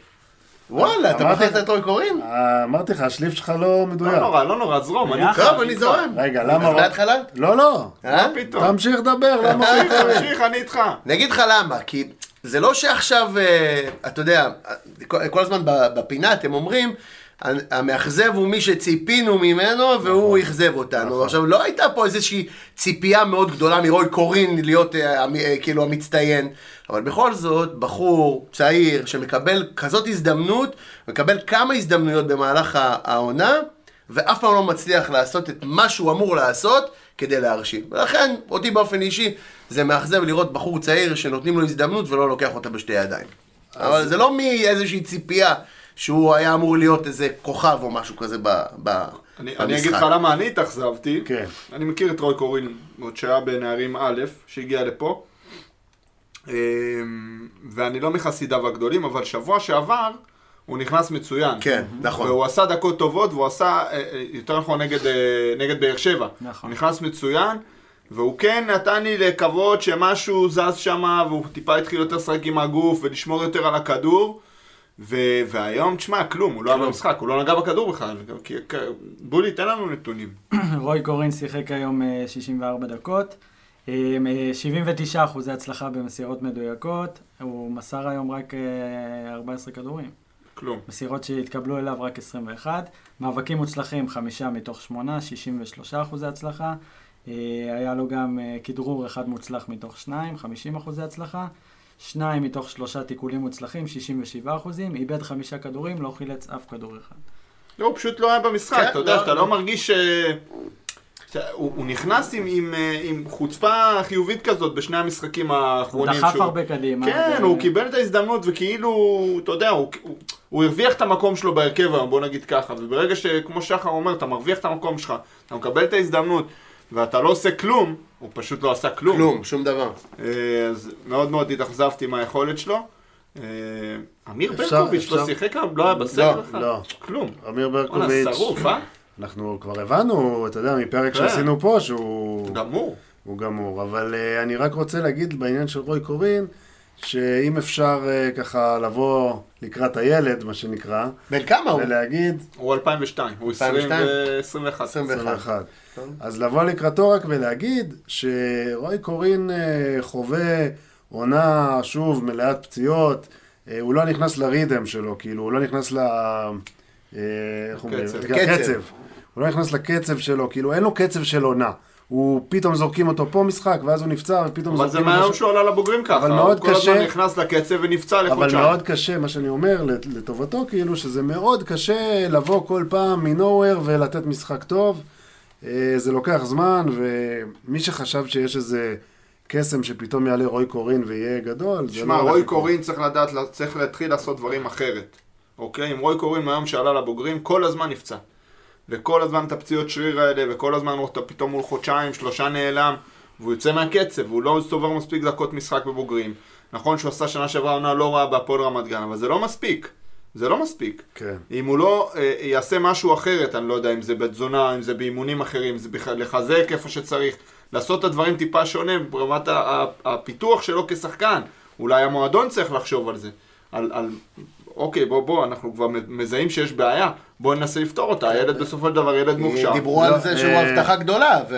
וואלה, אתה אמרתי- בחרת את רוי קורין? אה, אמרתי לך, השליף שלך לא לא מדויק. נורא, לא נורא, זרום. אני איתך, טוב, אני איתך. זורם. רגע, למה... אז מההתחלה? לא, לא. אה? מה פתאום? תמשיך לדבר, למה תמשיך, קורין? תמשיך, אני איתך. אני אגיד לך למה, כי זה לא שעכשיו, אה, אתה יודע, כל, כל הזמן ב- בפינה אתם אומרים, המאכזב הוא מי שציפינו ממנו והוא אכזב אותנו. עכשיו, לא הייתה פה איזושהי ציפייה מאוד גדולה מרוי קורין להיות אה, המ- אה, כאילו המצטיין, אבל בכל זאת, בחור צעיר שמקבל כזאת הזדמנות, מקבל כמה הזדמנויות במהלך העונה, ואף פעם לא מצליח לעשות את מה שהוא אמור לעשות כדי להרשים. ולכן, אותי באופן אישי, זה מאכזב לראות בחור צעיר שנותנים לו הזדמנות ולא לוקח אותה בשתי ידיים. אבל זה לא מאיזושהי ציפייה שהוא היה אמור להיות איזה כוכב או משהו כזה ב- ב- אני, במשחק. אני אגיד לך למה אני התאכזבתי. כן. אני מכיר את רוי קורין, עוד שהיה בנערים א', שהגיע לפה. אמ, ואני לא מחסידיו הגדולים, אבל שבוע שעבר הוא נכנס מצוין. כן, נכון. והוא עשה דקות טובות, והוא עשה, אה, אה, יותר נכון, נגד, אה, נגד באר שבע. נכון. הוא נכנס מצוין, והוא כן נתן לי לקוות שמשהו זז שם, והוא טיפה התחיל יותר לשחק עם הגוף ולשמור יותר על הכדור. ו- והיום, תשמע, כלום, הוא לא היה במשחק, הוא לא נגע בכדור בכלל. כי- בולי, תן לנו נתונים. רוי קורין שיחק היום אה, 64 דקות. אה, אה, 79 אחוזי הצלחה במסירות מדויקות. הוא מסר היום רק אה, 14 כדורים. כלום. מסירות שהתקבלו אליו רק 21. מאבקים מוצלחים, חמישה מתוך שמונה, 63 אחוזי הצלחה. אה, היה לו גם אה, כדרור אחד מוצלח מתוך שניים, 50 אחוזי הצלחה. שניים מתוך שלושה תיקולים מוצלחים, 67 אחוזים. איבד חמישה כדורים, לא חילץ אף כדור אחד. לא, הוא פשוט לא היה במשחק, כן, אתה יודע, לא, שאתה לא. לא מרגיש ש... שאתה- הוא הוא נכנס עם- עם אה, עם חוצפה חיובית כזאת בשני המשחקים הוא האחרונים. דחף שהוא- הרבה קדימה. כן, ו- הוא קיבל את ההזדמנות וכאילו, אתה יודע, הוא, הוא, הוא הרוויח את המקום שלו בהרכב היום, בוא נגיד ככה, וברגע שכמו שחר אומר, אתה מרוויח את המקום שלך, אתה מקבל את ההזדמנות, ואתה לא עושה כלום, הוא פשוט לא עשה כלום. כלום, שום דבר. אה, אז מאוד מאוד התאכזבתי מהיכולת שלו. אה, אמיר ברקוביץ' לא שיחק היום? לא היה בסגל בכלל? לא. כלום. אמיר וואלה, ברקוביץ', שרוף, אה? אנחנו כבר הבנו, אתה יודע, מפרק כן. שעשינו פה, שהוא גמור. הוא גמור. אבל uh, אני רק רוצה להגיד בעניין של רוי קורין, שאם אפשר uh, ככה לבוא לקראת הילד, מה שנקרא, בן כמה הוא? ולהגיד, הוא 2002, הוא 2002? 21. 21. 21. אז לבוא לקראתו רק ולהגיד שרוי קורין אה, חווה עונה, שוב, מלאת פציעות, אה, הוא לא נכנס לריתם שלו, כאילו, הוא לא נכנס ל... אה, איך אומרים? קצב. הוא לא נכנס לקצב שלו, כאילו, אין לו קצב של עונה. הוא, פתאום זורקים אותו פה משחק, ואז הוא נפצע, ופתאום אבל זה זורקים אותו... מהיום ש- שהוא עלה לבוגרים ככה, אבל הוא מאוד כל הזמן קשה- נכנס לקצב ונפצע אבל לחודשיים. מאוד קשה, מה שאני אומר, לט- לטובתו, כאילו, שזה מאוד קשה לבוא כל פעם מנוהוור ולתת משחק טוב. אה, זה לוקח זמן, ומי שחשב שיש איזה קסם שפתאום יעלה רוי קורין ויהיה גדול, זה שמע, לא רוי. קורין צריך לדעת, צריך להתחיל לעשות דברים אחרת. אוקיי? אם רוי קורין מהיום שעלה לבוגרים, כל הזמן נפצע. וכל הזמן את הפציעות שריר האלה, וכל הזמן אתה פתאום מול חודשיים, שלושה נעלם, והוא יוצא מהקצב, והוא לא צובר מספיק דקות משחק בבוגרים. נכון שהוא עשה שנה שעברה עונה לא רעה בהפועל רמת גן, אבל זה לא מספיק. זה לא מספיק. כן. אם הוא לא אה, יעשה משהו אחרת, אני לא יודע אם זה בתזונה, אם זה באימונים אחרים, זה בכלל לחזק איפה שצריך, לעשות את הדברים טיפה שונה ברמת הפיתוח שלו כשחקן. אולי המועדון צריך לחשוב על זה. על, על אוקיי, בוא, בוא, אנחנו כבר מזהים שיש בעיה, בוא ננסה לפתור אותה. הילד בסופו של דבר ילד מוכשר. דיברו לא, על זה שהוא אה, הבטחה גדולה, ו...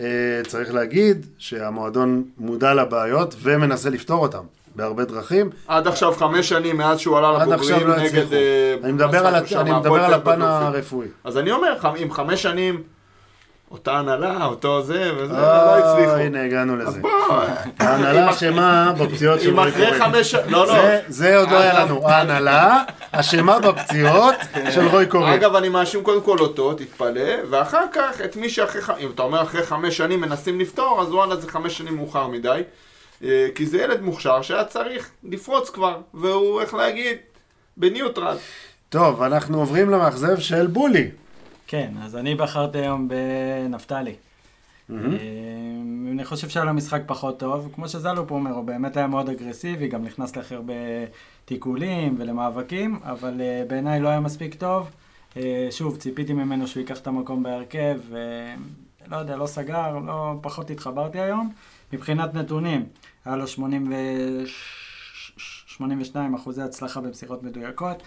אה, צריך להגיד שהמועדון מודע לבעיות ומנסה לפתור אותם בהרבה דרכים. עד עכשיו חמש שנים מאז שהוא עלה עד עכשיו לבוגרים לא נגד... הצליחו. אה, אני מדבר על, הפן. הרפואי. אז אני אומר, עם חמש שנים, אותה הנהלה, אותו זה, וזה, לא הצליחו. הנה, הגענו לזה. אז בוא, ההנהלה אשמה בפציעות של אם רוי אחרי קורין. חמש... לא, לא. זה- עוד לא היה לנו. ההנהלה אשמה בפציעות של רוי קורין. אגב, אני מאשים קודם כל אותו, תתפלא, ואחר כך את מי שאחרי, ח- אם אתה אומר אחרי חמש שנים מנסים לפתור, אז וואלה זה חמש שנים מאוחר מדי. אה, כי זה ילד מוכשר שהיה צריך לפרוץ כבר, והוא, איך להגיד, בניוטרל. טוב, אנחנו עוברים למאכזב של בולי. כן, אז אני בחרתי היום בנפתלי. אה, אני חושב שהיה לו משחק פחות טוב, כמו שזלו פה אומר, הוא באמת היה מאוד אגרסיבי, גם נכנס להכי הרבה תיקולים ולמאבקים, אבל אה, בעיניי לא היה מספיק טוב. אה, שוב, ציפיתי ממנו שהוא ייקח את המקום בהרכב, ולא יודע, לא סגר, לא, פחות התחברתי היום. מבחינת נתונים, היה לו 80 ו... 82 אחוזי הצלחה במסירות מדויקות.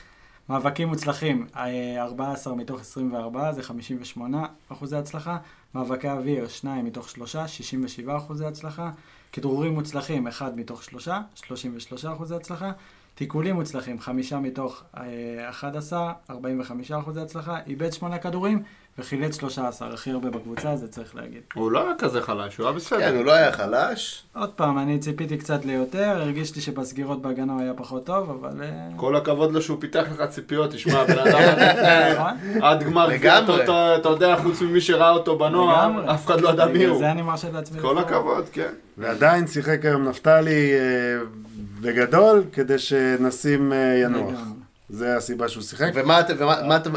מאבקים מוצלחים, אה, 14 מתוך 24, זה 58 אחוזי הצלחה. מאבקי אוויר, 2 מתוך 3, 67 אחוזי הצלחה. כדרורים מוצלחים, 1 מתוך 3, 33 אחוזי הצלחה. תיקולים מוצלחים, 5 מתוך אה, 11, 45 אחוזי הצלחה. איבד 8 כדורים וחילץ 13, הכי הרבה בקבוצה, זה צריך להגיד. הוא לא היה כזה חלש, הוא היה בסדר. כן, הוא לא היה חלש. עוד פעם, אני ציפיתי קצת ליותר, הרגישתי שבסגירות בהגנה הוא היה פחות טוב, אבל... אה, כל הכבוד לו שהוא פיתח לך ציפיות, תשמע, הבן אדם עד נכון? עד גמר גביע לגמרי. הטוטו, אתה יודע, חוץ ממי שראה אותו בנוער. אף אחד לא ידע מי הוא. זה אני מרשה לעצמי כל. הכבוד, כן. ועדיין שיחק היום נפתלי אה, בגדול, כדי שנשים אה, ינוח. זה הסיבה שהוא שיחק. ומה אתה, ומה, מה אתה,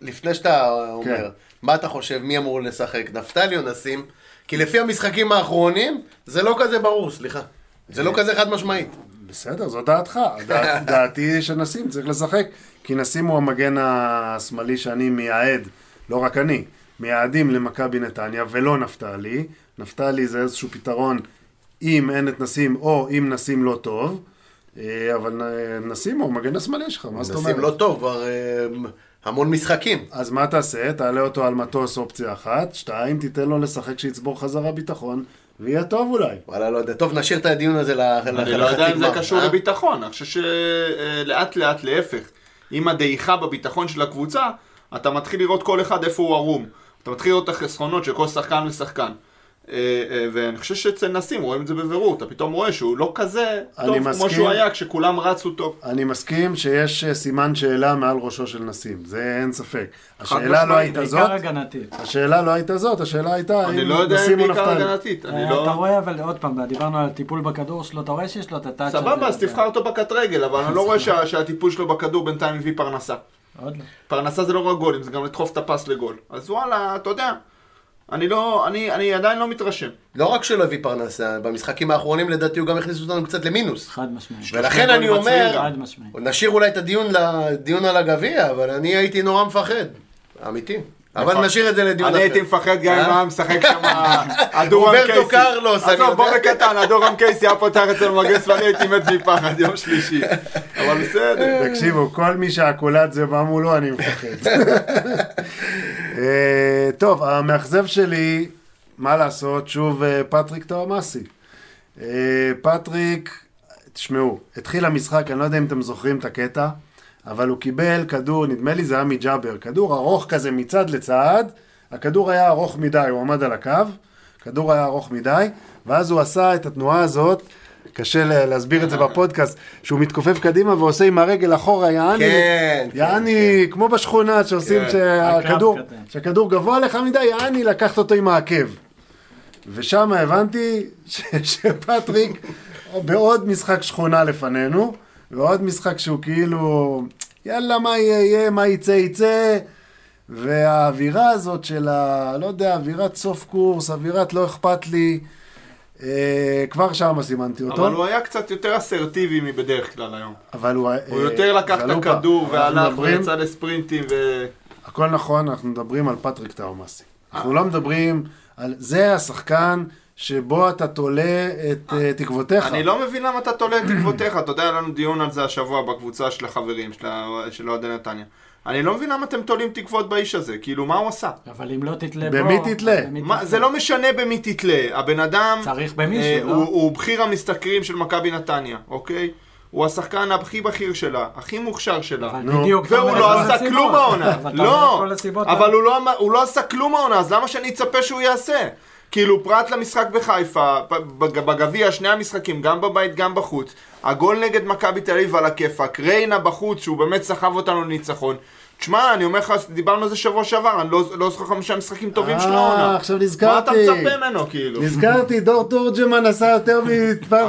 לפני שאתה אומר, כן. מה אתה חושב, מי אמור לשחק, נפתלי או נסים? כי לפי המשחקים האחרונים, זה לא כזה ברור, סליחה. זה לא כזה חד משמעית. בסדר, זו דעתך. דע- דעתי שנשים צריך לשחק, כי נשים הוא המגן השמאלי שאני מייעד, לא רק אני, מייעדים למכבי נתניה ולא נפתלי. נפתלי זה איזשהו פתרון אם אין את נשים או אם נשים לא טוב, אבל אה, נשים הוא המגן השמאלי שלך, מה זאת אומרת? נסים לא טוב, כבר אה, המון משחקים. אז מה תעשה? תעלה אותו על מטוס אופציה אחת, שתיים, תיתן לו לשחק שיצבור חזרה ביטחון, ויהיה טוב אולי. וואלה, לא יודע. טוב, נשאיר את הדיון הזה לח- אני לחצי לא יודע אם זה גמר, קשור אה? לביטחון, אני חושב שלאט לאט להפך. עם הדעיכה בביטחון של הקבוצה, אתה מתחיל לראות כל אחד איפה הוא ערום. אתה מתחיל לראות את החסרונות של כל שחקן ושחקן. אה, אה, ואני חושב שאצל נסים רואים את זה בבירור, אתה פתאום רואה שהוא לא כזה טוב כמו מסכים. שהוא היה כשכולם רצו טוב. אני מסכים שיש אה, סימן שאלה מעל ראשו של נסים, זה אין ספק. השאלה לא הייתה זאת. השאלה לא הייתה זאת, השאלה הייתה אני לא יודע אם בעיקר. הגנתית, אני לא... אתה רואה, אבל עוד פעם, דיברנו על טיפול בכדור שלו, אתה רואה שיש לו את הטאצ' הזה. סבבה, אז תבחר אותו בקט רגל, אבל אני לא רואה שה- שהטיפול שלו בכדור בינתיים הביא פרנסה. עוד לא. פרנסה זה לא רק גולים, זה גם לדחוף את הפס לגול. אז וואלה, אתה יודע, אני לא, אני, אני עדיין לא מתרשם. לא רק שלא הביא פרנסה, במשחקים האחרונים לדעתי הוא גם הכניס אותנו קצת למינוס. חד משמעית. ולכן אני אומר. נשאיר אולי את הדיון לדיון על הגביע, אבל אני הייתי נורא מפחד. אמיתי. אבל נכון. נשאיר את זה לדיון אני אחר. הייתי מפחד גם אם אה? היה משחק שם רוברטו קייסי. קרלוס, אני עזוב, בוא. בקטן, הדורם קייסי היה פותח אצל מגן שמאלי, הייתי מת מפחד יום שלישי. אבל בסדר. תקשיבו, כל מי שהקולט זה בא מולו, אני מפחד. אה, טוב, המאכזב שלי, מה לעשות, שוב אה, פטריק טאומאסי. פטריק, תשמעו, התחיל המשחק, אני לא יודע אם אתם זוכרים את הקטע, אבל הוא קיבל כדור, נדמה לי זה היה מג'אבר, כדור ארוך כזה מצד לצד, הכדור היה ארוך מדי, הוא עמד על הקו, כדור היה ארוך מדי, ואז הוא עשה את התנועה הזאת, קשה לה- להסביר את זה בפודקאסט, שהוא מתכופף קדימה ועושה עם הרגל אחורה, יעני, כן, כן, יעני, כמו בשכונה שעושים כן. שהכדור. שהכדור גבוה לך מדי, יעני, לקחת אותו עם העקב. ושם הבנתי ש- שפטריק בעוד משחק שכונה לפנינו, ועוד משחק שהוא כאילו, יאללה, מה יהיה, יהיה, מה יצא, יצא. והאווירה הזאת של ה... לא יודע, אווירת סוף קורס, אווירת לא אכפת לי, אה, כבר שם סימנתי אותו. אבל הוא היה קצת יותר אסרטיבי מבדרך כלל היום. אבל הוא... הוא אה, יותר לקח את זלופה. הכדור והלך ויצא לספרינטים ו... הכל נכון, אנחנו מדברים על פטריק טאומאסי. אנחנו לא מדברים על... זה השחקן שבו אתה תולה את אה, תקוותיך. אני לא מבין למה אתה תולה את תקוותיך, אתה יודע, היה לנו דיון על זה השבוע בקבוצה של החברים, של אוהדי נתניה. אני לא מבין למה אתם תולים תקוות באיש הזה, כאילו, מה הוא עשה? אבל אם לא תתלה בו... במי תתלה? זה לא משנה במי תתלה, הבן אדם... צריך במישהו, אה, לא? הוא, הוא בכיר המשתכרים של מכבי נתניה, אוקיי? הוא השחקן הכי בכיר שלה, הכי מוכשר שלה. אבל נו. בדיוק. והוא לא עשה הסיבות. כלום העונה. לא. אבל הוא לא, אמר- הוא לא עשה כלום העונה, אז למה שאני אצפה שהוא יעשה? כאילו, פרט למשחק בחיפה, בג- בגביע, שני המשחקים, גם בבית, גם בחוץ. הגול נגד מכבי תל אביב על הכיפאק, ריינה בחוץ, שהוא באמת סחב אותנו לניצחון. תשמע, אני אומר לך, דיברנו על זה שבוע שעבר, אני לא, לא זוכר חמישה משחקים טובים של אה, העונה. עכשיו מה נזכרתי. אתה מצפה ממנו, כאילו? נזכרתי, דור תורג'מן עשה יותר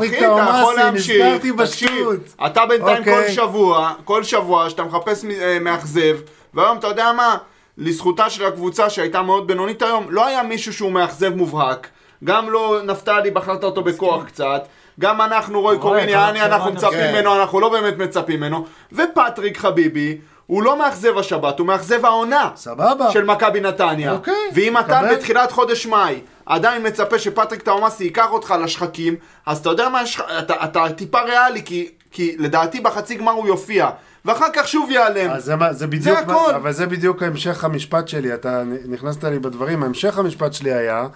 יכול טאומאסי, נזכרתי בשטות. אתה בינתיים כל אוקיי. שבוע, כל שבוע שאתה מחפש אה, מאכזב, והיום אתה יודע מה, לזכותה של הקבוצה שהייתה מאוד בינונית היום, לא היה מישהו שהוא מאכזב מובהק, גם לא נפתלי, בחרת אותו בכוח קצת, גם אנחנו, רוי רוי, קוריני, יעני, אנחנו מצפים. ממנו, אנחנו לא באמת מצפים ממנו, ופטריק חביבי, הוא לא מאכזב השבת, הוא מאכזב העונה. סבבה. של מכבי נתניה. אוקיי, ואם אתה מקבל. בתחילת חודש מאי עדיין מצפה שפטריק טאומאסי ייקח אותך לשחקים, אז אתה יודע מה יש אתה, אתה טיפה ריאלי, כי, כי לדעתי בחצי גמר הוא יופיע, ואחר כך שוב ייעלם. אז זה, מה- זה בדיוק, הכל. מה- אבל זה בדיוק המשך המשפט שלי, אתה נכנסת לי בדברים, המשך המשפט שלי היה,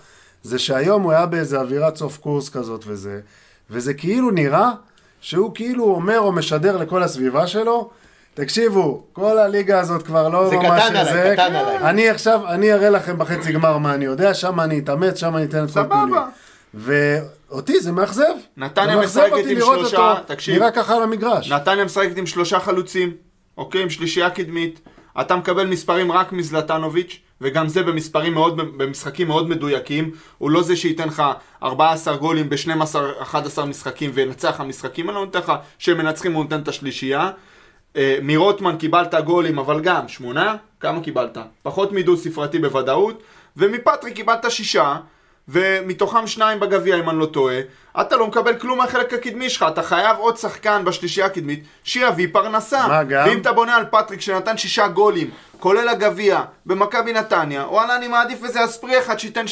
זה שהיום הוא היה באיזה אווירת סוף קורס כזאת וזה, וזה כאילו נראה שהוא כאילו אומר או משדר לכל הסביבה שלו, תקשיבו, כל הליגה הזאת כבר לא זה ממש קטן עליי, זה. קטן עליי. אני עכשיו, אני אראה לכם בחצי גמר מה אני יודע, שם אני אתאמץ, שם אני אתן את כל סבבה. ואותי זה מאכזב. נתניה משחקת אותי עם שלושה- תקשיב. נראה ככה על המגרש. נתניה משחקת עם שלושה חלוצים, אוקיי? עם שלישייה קדמית. אתה מקבל מספרים רק מזלטנוביץ', וגם זה במספרים מאוד, במשחקים מאוד מדויקים. הוא לא זה שייתן לך 14 גולים ב-12-11 משחקים וינצח המשחקים, אני לא נותן לך שהם מנצחים, הוא נותן את השלישייה. אה, מרוטמן קיבלת גולים, אבל גם שמונה, כמה קיבלת? פחות מדו ספרתי בוודאות, ומפטריק קיבלת שישה, ומתוכם שניים בגביע אם אני לא טועה, אתה לא מקבל כלום מהחלק הקדמי שלך, אתה חייב עוד שחקן בשלישייה הקדמית שיביא פרנסה. מה גם? ואם אתה בונה על פטריק שנתן שישה גולים, כולל הגביע, במכבי נתניה, וואלה אני מעדיף איזה אספרי אחד שייתן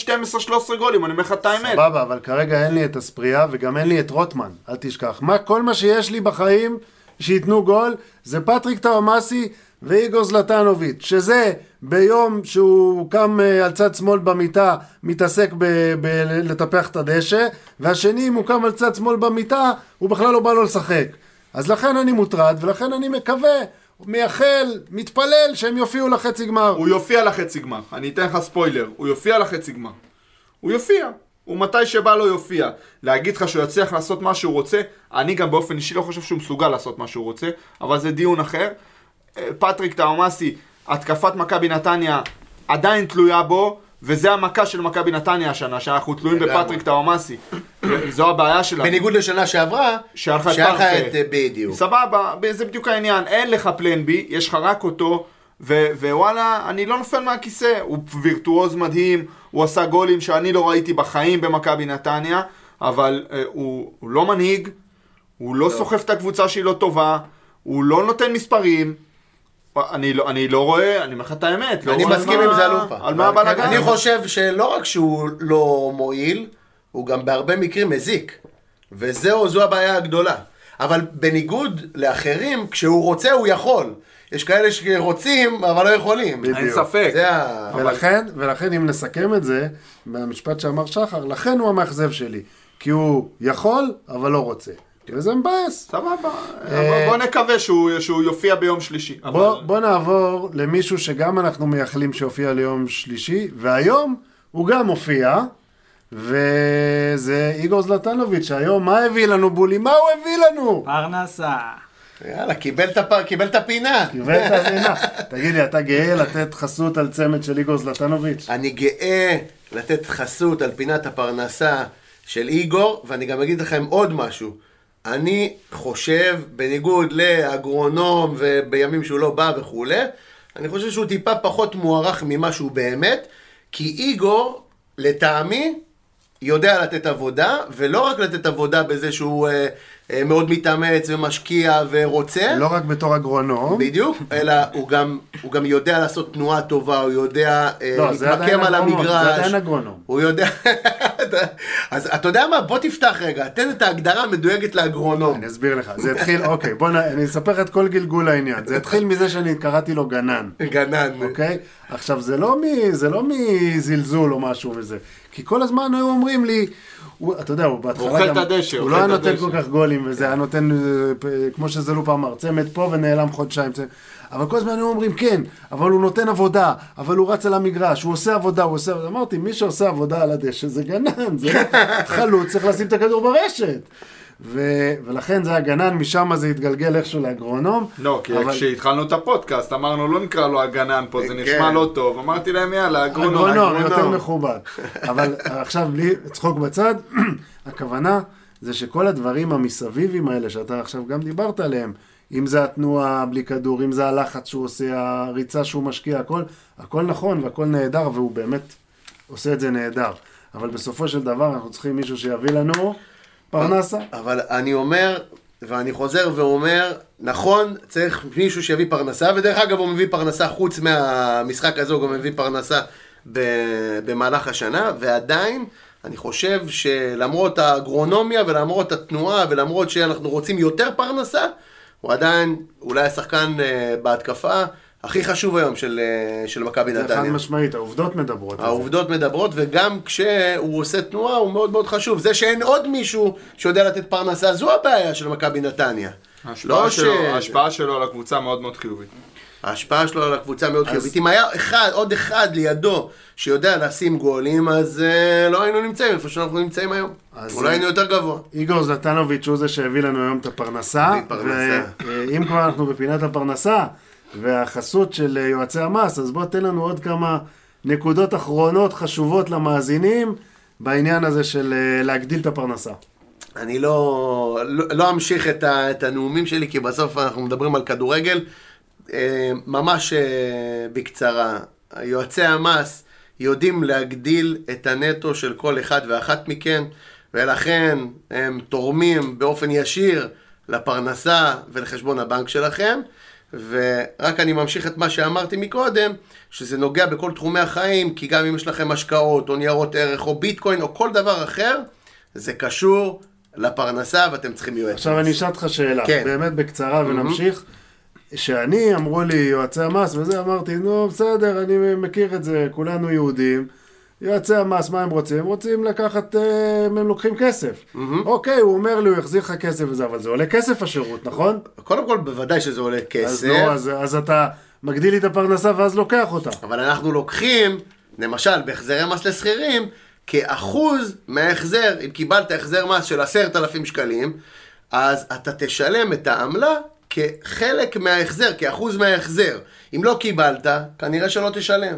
12-13 גולים, אני אומר לך את האמת. סבבה, אבל כרגע אין לי את הספרייה וגם אין לי את רוטמן, אל תשכח. מה, כל מה שיש לי בחיים שייתנו גול זה פטריק טאומאסי ואיגור זלטנוביץ', שזה ביום שהוא קם אה, על צד שמאל במיטה, מתעסק בלטפח את הדשא, והשני, אם הוא קם על צד שמאל במיטה, הוא בכלל לא בא לו לשחק. אז לכן אני מוטרד, ולכן אני מקווה, מייחל, מתפלל שהם יופיעו לחצי גמר. הוא יופיע לחצי גמר, אני אתן לך ספוילר, הוא יופיע לחצי גמר. הוא יופיע. הוא מתי שבא לו יופיע. להגיד לך שהוא יצליח לעשות מה שהוא רוצה, אני גם באופן אישי לא חושב שהוא מסוגל לעשות מה שהוא רוצה, אבל זה דיון אחר. אה, פטריק טאומאסי, התקפת מכבי נתניה עדיין תלויה בו, וזה המכה של מכבי נתניה השנה, שאנחנו תלויים. בפטריק טאומאסי. זו הבעיה שלנו. בניגוד לשנה שעברה, שהיה לך את אה, בדיוק. סבבה, זה בדיוק העניין, אין לך plan B, יש לך רק אותו, ו- ווואלה, אני לא נופל מהכיסא, הוא וירטואוז מדהים, הוא עשה גולים שאני לא ראיתי בחיים במכבי נתניה, אבל אה, הוא, הוא לא מנהיג, הוא לא סוחף את הקבוצה שהיא לא טובה, הוא לא נותן מספרים. אני לא, אני לא רואה, אני אומר לך את האמת, לא אני מסכים עם מה- זה אלופה. על מה הבלאגן? אני חושב שלא רק שהוא לא מועיל, הוא גם בהרבה מקרים מזיק. וזהו, זו הבעיה הגדולה. אבל בניגוד לאחרים, כשהוא רוצה הוא יכול. יש כאלה שרוצים, אבל לא יכולים. בדיוק. אין ספק. זה ה... ולכן, ולכן אם נסכם את זה, מהמשפט שאמר שחר, לכן הוא המאכזב שלי. כי הוא יכול, אבל לא רוצה. וזה מבאס. סבבה, אבל בוא נקווה שהוא, שהוא יופיע ביום שלישי. אה, בוא, אבל- בוא נעבור למישהו שגם אנחנו מייחלים שיופיע ליום שלישי, והיום הוא גם הופיע, וזה איגור זלטנוביץ', שהיום מה הביא לנו בולי? מה הוא הביא לנו? פרנסה. יאללה, קיבל את הפ- קיבל את הפינה. קיבל את הבינה. תגיד לי, אתה גאה לתת חסות על צמד של איגור זלטנוביץ'? אני גאה לתת חסות על פינת הפרנסה של איגור, ואני גם אגיד לכם עוד משהו. אני חושב, בניגוד לאגרונום ובימים שהוא לא בא וכולי, אני חושב שהוא טיפה פחות מוערך ממה שהוא באמת, כי איגור, לטעמי, יודע לתת עבודה, ולא רק לתת עבודה בזה שהוא אה, מאוד מתאמץ ומשקיע ורוצה. לא רק בתור אגרונום. בדיוק, אלא הוא גם, הוא גם יודע לעשות תנועה טובה, הוא יודע אה, לא, להתמקם עדיין על אגרונום, המגרש. זה עדיין אגרונום. הוא יודע... אז אתה יודע מה? בוא תפתח רגע, תן את ההגדרה המדויקת לאגרונום. אני אסביר לך. זה התחיל, אוקיי, בוא נ... אני אספר לך את כל גלגול העניין. זה התחיל מזה שאני קראתי לו גנן. גנן. אוקיי? עכשיו, זה לא, זה לא מזלזול או משהו וזה. כי כל הזמן היו אומרים לי, הוא, אתה יודע, הוא בהתחלה אוכל גם... את הדשא, הוא אוכל לא היה נותן. כל כך גולים, וזה היה נותן, אה, כמו שזה לא פעם אמר, צמד פה ונעלם חודשיים. צמד. אבל כל הזמן היו אומרים, כן, אבל הוא נותן עבודה, אבל הוא רץ על המגרש, הוא עושה עבודה, הוא עושה... אמרתי, מי שעושה עבודה על הדשא זה גנן, זה לא חלוץ, צריך לשים את הכדור ברשת. ו- ולכן זה היה גנן, משם זה התגלגל איכשהו לאגרונום. לא, כי אבל- כשהתחלנו את הפודקאסט אמרנו לא נקרא לו הגנן פה, זה נשמע כן. לא טוב, אמרתי להם יאללה, אגרונום. אגרונום, יותר אגרונום. מכובד. אבל עכשיו, בלי צחוק בצד, הכוונה זה שכל הדברים המסביבים האלה, שאתה עכשיו גם דיברת עליהם, אם זה התנועה בלי כדור, אם זה הלחץ שהוא עושה, הריצה שהוא משקיע, הכל, הכל נכון והכל נהדר, והוא באמת עושה את זה נהדר. אבל בסופו של דבר אנחנו צריכים מישהו שיביא לנו פרנסה. אבל אני אומר, ואני חוזר ואומר, נכון, צריך מישהו שיביא פרנסה, ודרך אגב הוא מביא פרנסה חוץ מהמשחק הזה, הוא גם מביא פרנסה במהלך השנה, ועדיין, אני חושב שלמרות האגרונומיה ולמרות התנועה ולמרות שאנחנו רוצים יותר פרנסה, הוא עדיין אולי השחקן אה, בהתקפה הכי חשוב היום של, אה, של מכבי זה חד נתניה. משמעית, העובדות מדברות. העובדות מדברות, וגם כשהוא עושה תנועה הוא מאוד מאוד חשוב. זה שאין עוד מישהו שיודע לתת פרנסה, זו הבעיה של מכבי נתניה. ההשפעה לא שלו- ש- ההשפעה שלו על הקבוצה מאוד מאוד חיובית. ההשפעה שלו על הקבוצה מאוד חיובית. אם היה אחד, עוד אחד לידו שיודע לשים גולים, אז uh, לא היינו נמצאים איפה שאנחנו נמצאים היום. אז, אולי היינו יותר גבוה. איגור זלטנוביץ' הוא זה שהביא לנו היום את הפרנסה. ואם כבר אנחנו בפינת הפרנסה, והחסות של אה, יועצי המס, אז בוא תן לנו עוד כמה נקודות אחרונות חשובות למאזינים בעניין הזה של אה, להגדיל את הפרנסה. אני לא, לא, לא אמשיך את, ה, את הנאומים שלי, כי בסוף אנחנו מדברים על כדורגל. אה, ממש בקצרה, יועצי המס יודעים להגדיל את הנטו של כל אחד ואחת מכן, ולכן הם תורמים באופן ישיר לפרנסה ולחשבון הבנק שלכם. ורק אני ממשיך את מה שאמרתי מקודם, שזה נוגע בכל תחומי החיים, כי גם אם יש לכם השקעות, או ניירות ערך, או ביטקוין, או כל דבר אחר, זה קשור לפרנסה ואתם צריכים יועץ. עכשיו אני אשאל אותך שאלה, כן. באמת בקצרה ונמשיך. שאני, אמרו לי יועצי המס וזה, אמרתי, נו בסדר, אני מכיר את זה, כולנו יהודים. יועצי המס, מה הם רוצים? הם רוצים לקחת, אה, הם לוקחים כסף. אוקיי, הוא אומר לי, הוא יחזיר לך כסף וזה, אבל זה עולה כסף השירות, נכון? קודם כל, בוודאי שזה עולה אז כסף, נו, אז, אז אתה מגדיל לי את הפרנסה ואז לוקח אותה. אבל אנחנו לוקחים, למשל, בהחזרי מס לשכירים, כאחוז מההחזר, אם קיבלת החזר מס של עשרת אלפים שקלים, אז אתה תשלם את העמלה כחלק מההחזר, כאחוז מההחזר. אם לא קיבלת, כנראה שלא תשלם.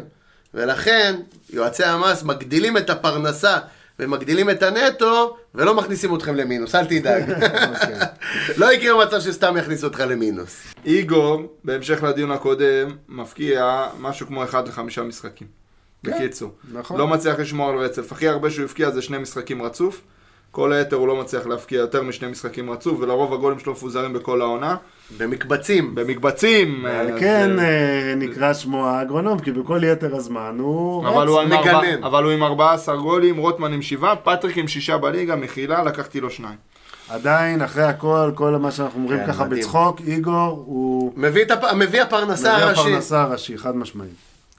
ולכן, יועצי המס מגדילים את הפרנסה ומגדילים את הנטו, ולא מכניסים אתכם למינוס, אל תדאג. לא יקרה מצב שסתם יכניסו אותך למינוס. איגור, בהמשך לדיון הקודם, מפקיע משהו כמו 1 ל-5 משחקים. בקיצור. נכון. לא מצליח לשמור על רצף. הכי הרבה שהוא הבקיע זה שני משחקים רצוף. כל היתר הוא לא מצליח להבקיע יותר משני משחקים רצוף, ולרוב הגולים שלו מפוזרים בכל העונה. במקבצים. במקבצים. ועל אה, כן זה- אה, נקרא שמו האגרונום, כי בכל יתר הזמן הוא אבל הוא, רץ. עם ארבע, מגנן. אבל הוא עם 14 גולים, רוטמן עם 7, פטריק עם 6 בליגה, מחילה, לקחתי לו שניים. עדיין, אחרי הכל, כל מה שאנחנו אומרים כן, ככה מדהים. בצחוק, איגור הוא מביא, את הפ... מביא הפרנסה מביא הראשי. הפרנסה הראשי, חד משמעית.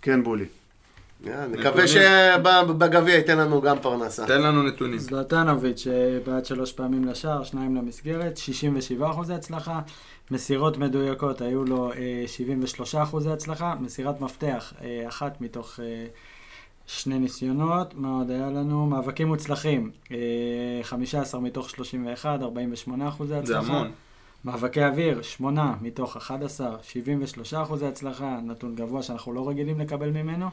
כן, בולי. נקווה שבגביע ייתן לנו גם פרנסה. תן לנו נתונים. זלטנוביץ', אה, בעט שלוש פעמים לשער, שניים למסגרת, 67 אחוזי הצלחה. מסירות מדויקות, היו לו אה, 73 אחוזי הצלחה. מסירת מפתח, אה, אחת מתוך אה, שני ניסיונות. מה עוד היה לנו? מאבקים מוצלחים, אה, 15 מתוך 31, 48 אחוזי הצלחה. זה המון. מאבקי אוויר, 8 מתוך 11, 73 אחוזי הצלחה, נתון גבוה שאנחנו לא רגילים לקבל ממנו.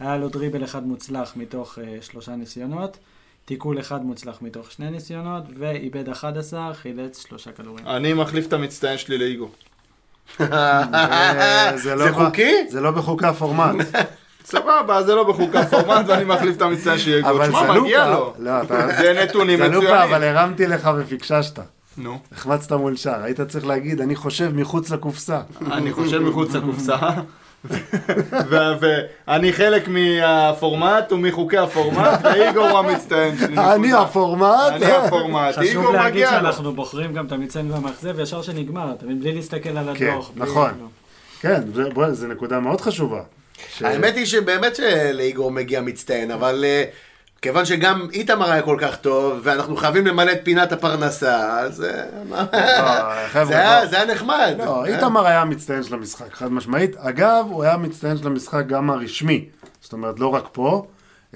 היה לו דריבל אחד מוצלח מתוך uh, שלושה ניסיונות, תיקול אחד מוצלח מתוך שני ניסיונות, ואיבד 11, חילץ שלושה כדורים. אני מחליף את המצטיין שלי לאיגור. אה, זה לא חוקי? זה לא בחוקי הפורמט. סבבה, זה לא בחוקה פורמט ואני מחליף את המצטיין. אבל תשמע, זלופה, מגיע לו. לא, אתה... זה נתונים מצוינים. אבל הרמתי לך ופיקששת. נו, החמצת מול שער. היית צריך להגיד, אני חושב מחוץ לקופסה. אני חושב מחוץ לקופסה. ואני חלק מהפורמט ומחוקי הפורמט, ואיגור הוא המצטיין שלי. אני. הפורמט? אני הפורמט, חשוב איגור להגיד מגיע לו. שאנחנו בוחרים גם את המצטיין והמאכזב ישר שנגמר, אתה מבין? בלי להסתכל על כן, הדוח. נכון. לא. כן, זו נקודה מאוד חשובה. האמת היא שבאמת שלאיגור מגיע מצטיין, אבל אה, כיוון שגם איתמר היה כל כך טוב, ואנחנו חייבים למלא את פינת הפרנסה, אז אה, לא, חבר'ה, זה היה- נחמד. לא? איתמר היה המצטיין של המשחק, חד משמעית. אגב, הוא היה המצטיין של המשחק גם הרשמי. זאת אומרת, לא רק פה,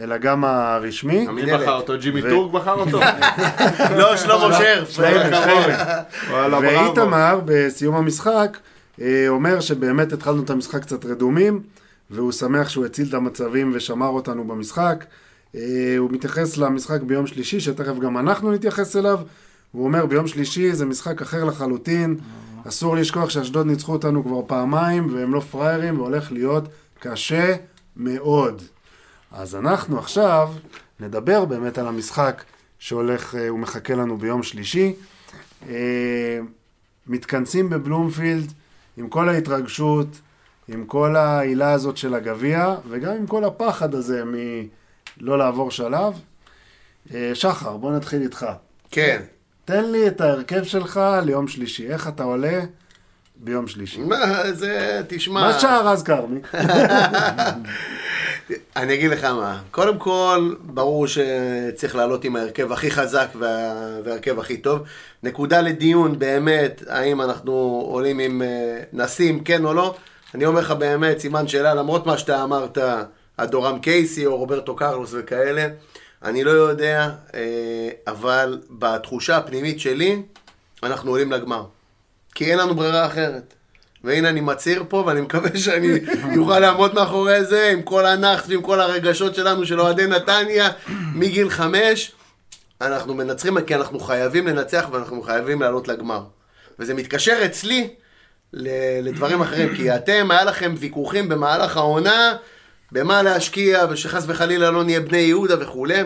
אלא גם הרשמי. מי. בחר אותו? ג'ימי טורק בחר אותו? לא, שלמה שרף. ואיתמר, בסיום המשחק, אה, אומר שבאמת התחלנו את המשחק קצת רדומים, והוא שמח שהוא הציל את המצבים ושמר אותנו במשחק. אה, הוא מתייחס למשחק ביום שלישי, שתכף גם אנחנו נתייחס אליו. הוא אומר, ביום שלישי זה משחק אחר לחלוטין. אסור לשכוח שאשדוד ניצחו אותנו כבר פעמיים, והם לא פראיירים, והולך להיות קשה מאוד. אז אנחנו עכשיו נדבר באמת על המשחק שהולך, אה, הוא מחכה לנו ביום שלישי. אה, מתכנסים בבלומפילד עם כל ההתרגשות, עם כל העילה הזאת של הגביע, וגם עם כל הפחד הזה מלא לעבור שלב. אה, שחר, בוא נתחיל איתך. כן. תן לי את ההרכב שלך ליום שלישי. איך אתה עולה ביום שלישי? מה, זה, תשמע... מה שער אז כרמי? אני אגיד לך מה, קודם כל, ברור שצריך לעלות עם ההרכב הכי חזק וה... וההרכב הכי טוב. נקודה לדיון באמת, האם אנחנו עולים עם אה, נשים, כן או לא, אני אומר לך באמת, סימן שאלה, למרות מה שאתה אמרת, אדורם קייסי או רוברטו קרלוס וכאלה, אני לא יודע, אה, אבל בתחושה הפנימית שלי, אנחנו עולים לגמר. כי אין לנו ברירה אחרת. והנה אני מצהיר פה, ואני מקווה שאני אוכל לעמוד מאחורי זה, עם כל הנחס ועם כל הרגשות שלנו, של אוהדי נתניה, מגיל חמש. אנחנו מנצחים, כי אנחנו חייבים לנצח ואנחנו חייבים לעלות לגמר. וזה מתקשר אצלי לדברים אחרים, כי אתם, היה לכם ויכוחים במהלך העונה, במה להשקיע, ושחס וחלילה לא נהיה בני יהודה וכולי.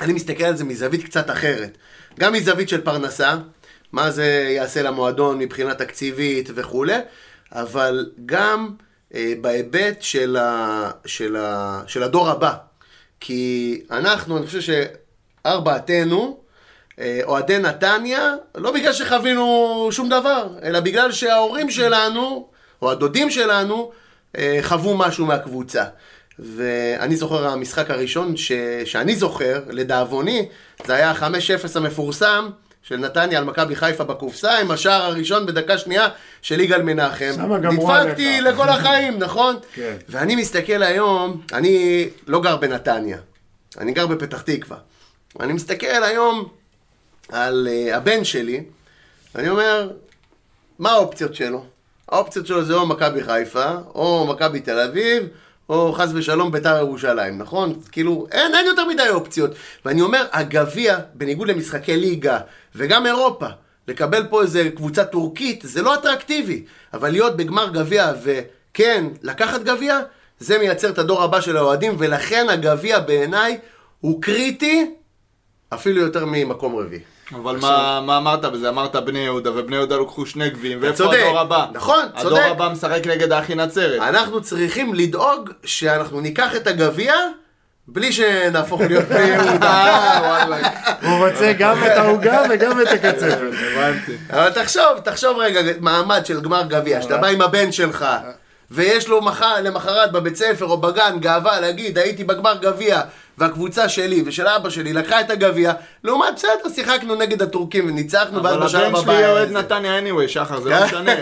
אני מסתכל על זה מזווית קצת אחרת. גם מזווית של פרנסה, מה זה יעשה למועדון מבחינה תקציבית וכולי, אבל גם אה, בהיבט של, ה, של, ה, של הדור הבא. כי אנחנו, אני חושב שארבעתנו, אה, אוהדי נתניה, לא בגלל שחווינו שום דבר, אלא בגלל שההורים שלנו, או הדודים שלנו, חוו משהו מהקבוצה. ואני זוכר, המשחק הראשון ש... שאני זוכר, לדאבוני, זה היה ה-5-0 המפורסם של נתניה על מכבי חיפה בקופסה, עם השער הראשון בדקה שנייה של יגאל מנחם. שמה גמרו נדפקתי. לכל החיים, נכון? כן. ואני מסתכל היום, אני לא גר בנתניה. אני גר בפתח תקווה. אני מסתכל היום על uh, הבן שלי, אני אומר, מה האופציות שלו? האופציות שלו זה או מכבי חיפה, או מכבי תל אביב, או חס ושלום ביתר ירושלים, נכון? כאילו, אין, אין יותר מדי אופציות. ואני אומר, הגביע, בניגוד למשחקי ליגה, וגם אירופה, לקבל פה איזה קבוצה טורקית, זה לא אטרקטיבי. אבל להיות בגמר גביע וכן, לקחת גביע, זה מייצר את הדור הבא של האוהדים, ולכן הגביע בעיניי הוא קריטי אפילו יותר ממקום רביעי. אבל מה, מה אמרת בזה? אמרת בני יהודה, ובני יהודה לקחו שני גביעים, ואיפה צודק. הדור הבא? נכון, הדור צודק. הבא משחק נגד האחי נצרת. אנחנו צריכים לדאוג שאנחנו ניקח את הגביע בלי שנהפוך להיות בני יהודה. וואלה. הוא רוצה גם את העוגה וגם את הקצפת. הבנתי. אבל תחשוב, תחשוב רגע, מעמד של גמר גביע, שאתה בא עם הבן שלך, ויש לו מחר, למחרת בבית ספר או בגן גאווה להגיד, הייתי בגמר גביע, והקבוצה שלי ושל אבא שלי לקחה את הגביע, לעומת בסדר, שיחקנו נגד הטורקים וניצחנו, ואז אבל בשלב הבן הבא... שלי יהיה אוהד זה. נתניה anyway, שחר, זה לא משנה.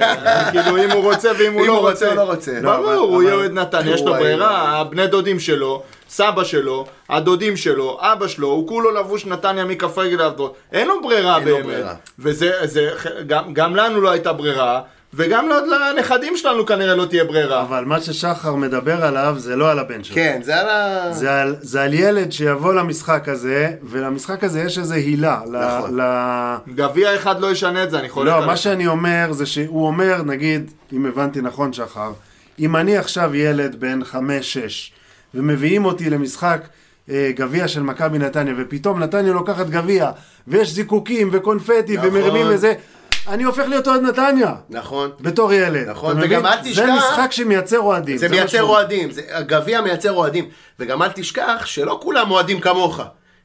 כאילו, אם הוא רוצה ואם הוא אם לא הוא רוצה רוצה. או לא רוצה. לא, ברור, אבל- הוא אבל- יהיה אוהד נתניה, יש לו ברירה, הבני דודים שלו, סבא שלו, הדודים שלו, אבא שלו, הוא כולו לבוש נתניה מכף רגל ראש. אין לו ברירה אין לו באמת. ברירה. וזה, זה- גם- גם לנו לא הייתה ברירה, וגם לנכדים שלנו כנראה לא תהיה ברירה. אבל מה ששחר מדבר עליו זה לא על הבן שלו. כן, זה על ה... זה על, זה על ילד שיבוא למשחק הזה, ולמשחק הזה יש איזה הילה. נכון. ל- גביע אחד לא ישנה את זה, אני חולק לא. מה שאני אומר זה שהוא אומר, נגיד, אם הבנתי נכון שחר, אם אני עכשיו ילד בן חמש-שש, ומביאים אותי למשחק אה, גביע של מכבי נתניה, ופתאום נתניה לוקחת גביע, ויש זיקוקים וקונפטי נכון. ומרימים וזה, אני הופך להיות אוהד נתניה. נכון. בתור ילד. נכון? וגם אל זה תשכח- משחק שמייצר אוהדים. זה מייצר אוהדים, זה- הגביע מייצר אוהדים. וגם אל תשכח שלא כולם אוהדים כמוך.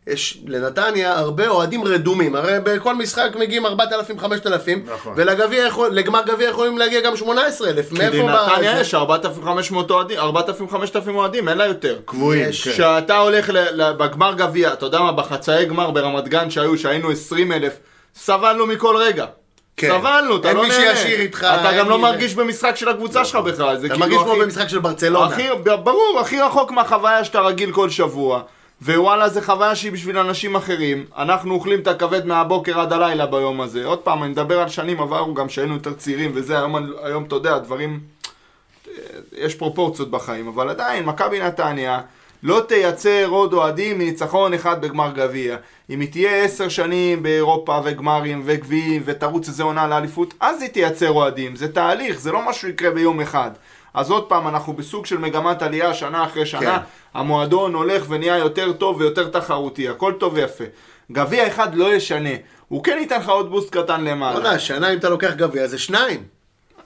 יש לנתניה הרבה אוהדים רדומים, הרי בכל משחק מגיעים 4,000-5,000, נכון. ולגביע יכול, לגמר גביע יכולים להגיע גם 18,000. כי מאיפה לנתניה זה? יש 4,500 אוהדים, 4,000-5,000 אוהדים, אין לה יותר. קבועים, יש. כן. כשאתה הולך ל- ל- בגמר גביע, אתה יודע מה, בחצאי גמר ברמת גן שהיו, שהיינו 20 אלף, סבלנו מכל רגע. כן. סבלנו, אתה אין לא מי נהנה. שישיר איתך, אתה אין גם לא מי- מרגיש במשחק של הקבוצה שלך בכלל. אתה כאילו מרגיש כמו במשחק של ברצלונה. ברור, הכי רחוק מהחוויה שאתה רגיל כל שבוע. ווואלה, זה חוויה שהיא בשביל אנשים אחרים. אנחנו אוכלים את הכבד מהבוקר עד הלילה ביום הזה. עוד פעם, אני מדבר על שנים עברו, גם שהיינו יותר צעירים וזה, היום, היום אתה יודע, דברים... יש פרופורציות בחיים, אבל עדיין, מכבי נתניה לא תייצר עוד אוהדים מניצחון אחד בגמר גביע. אם היא תהיה עשר שנים באירופה וגמרים וגביעים ותרוץ איזה עונה לאליפות, אז היא תייצר אוהדים. זה תהליך, זה לא משהו יקרה ביום אחד. אז עוד פעם, אנחנו בסוג של מגמת עלייה שנה אחרי שנה. כן. המועדון הולך ונהיה יותר טוב ויותר תחרותי, הכל טוב ויפה. גביע אחד לא ישנה. הוא כן ייתן לך עוד בוסט קטן למעלה. וואלה, שנה אם אתה לוקח גביע זה שניים.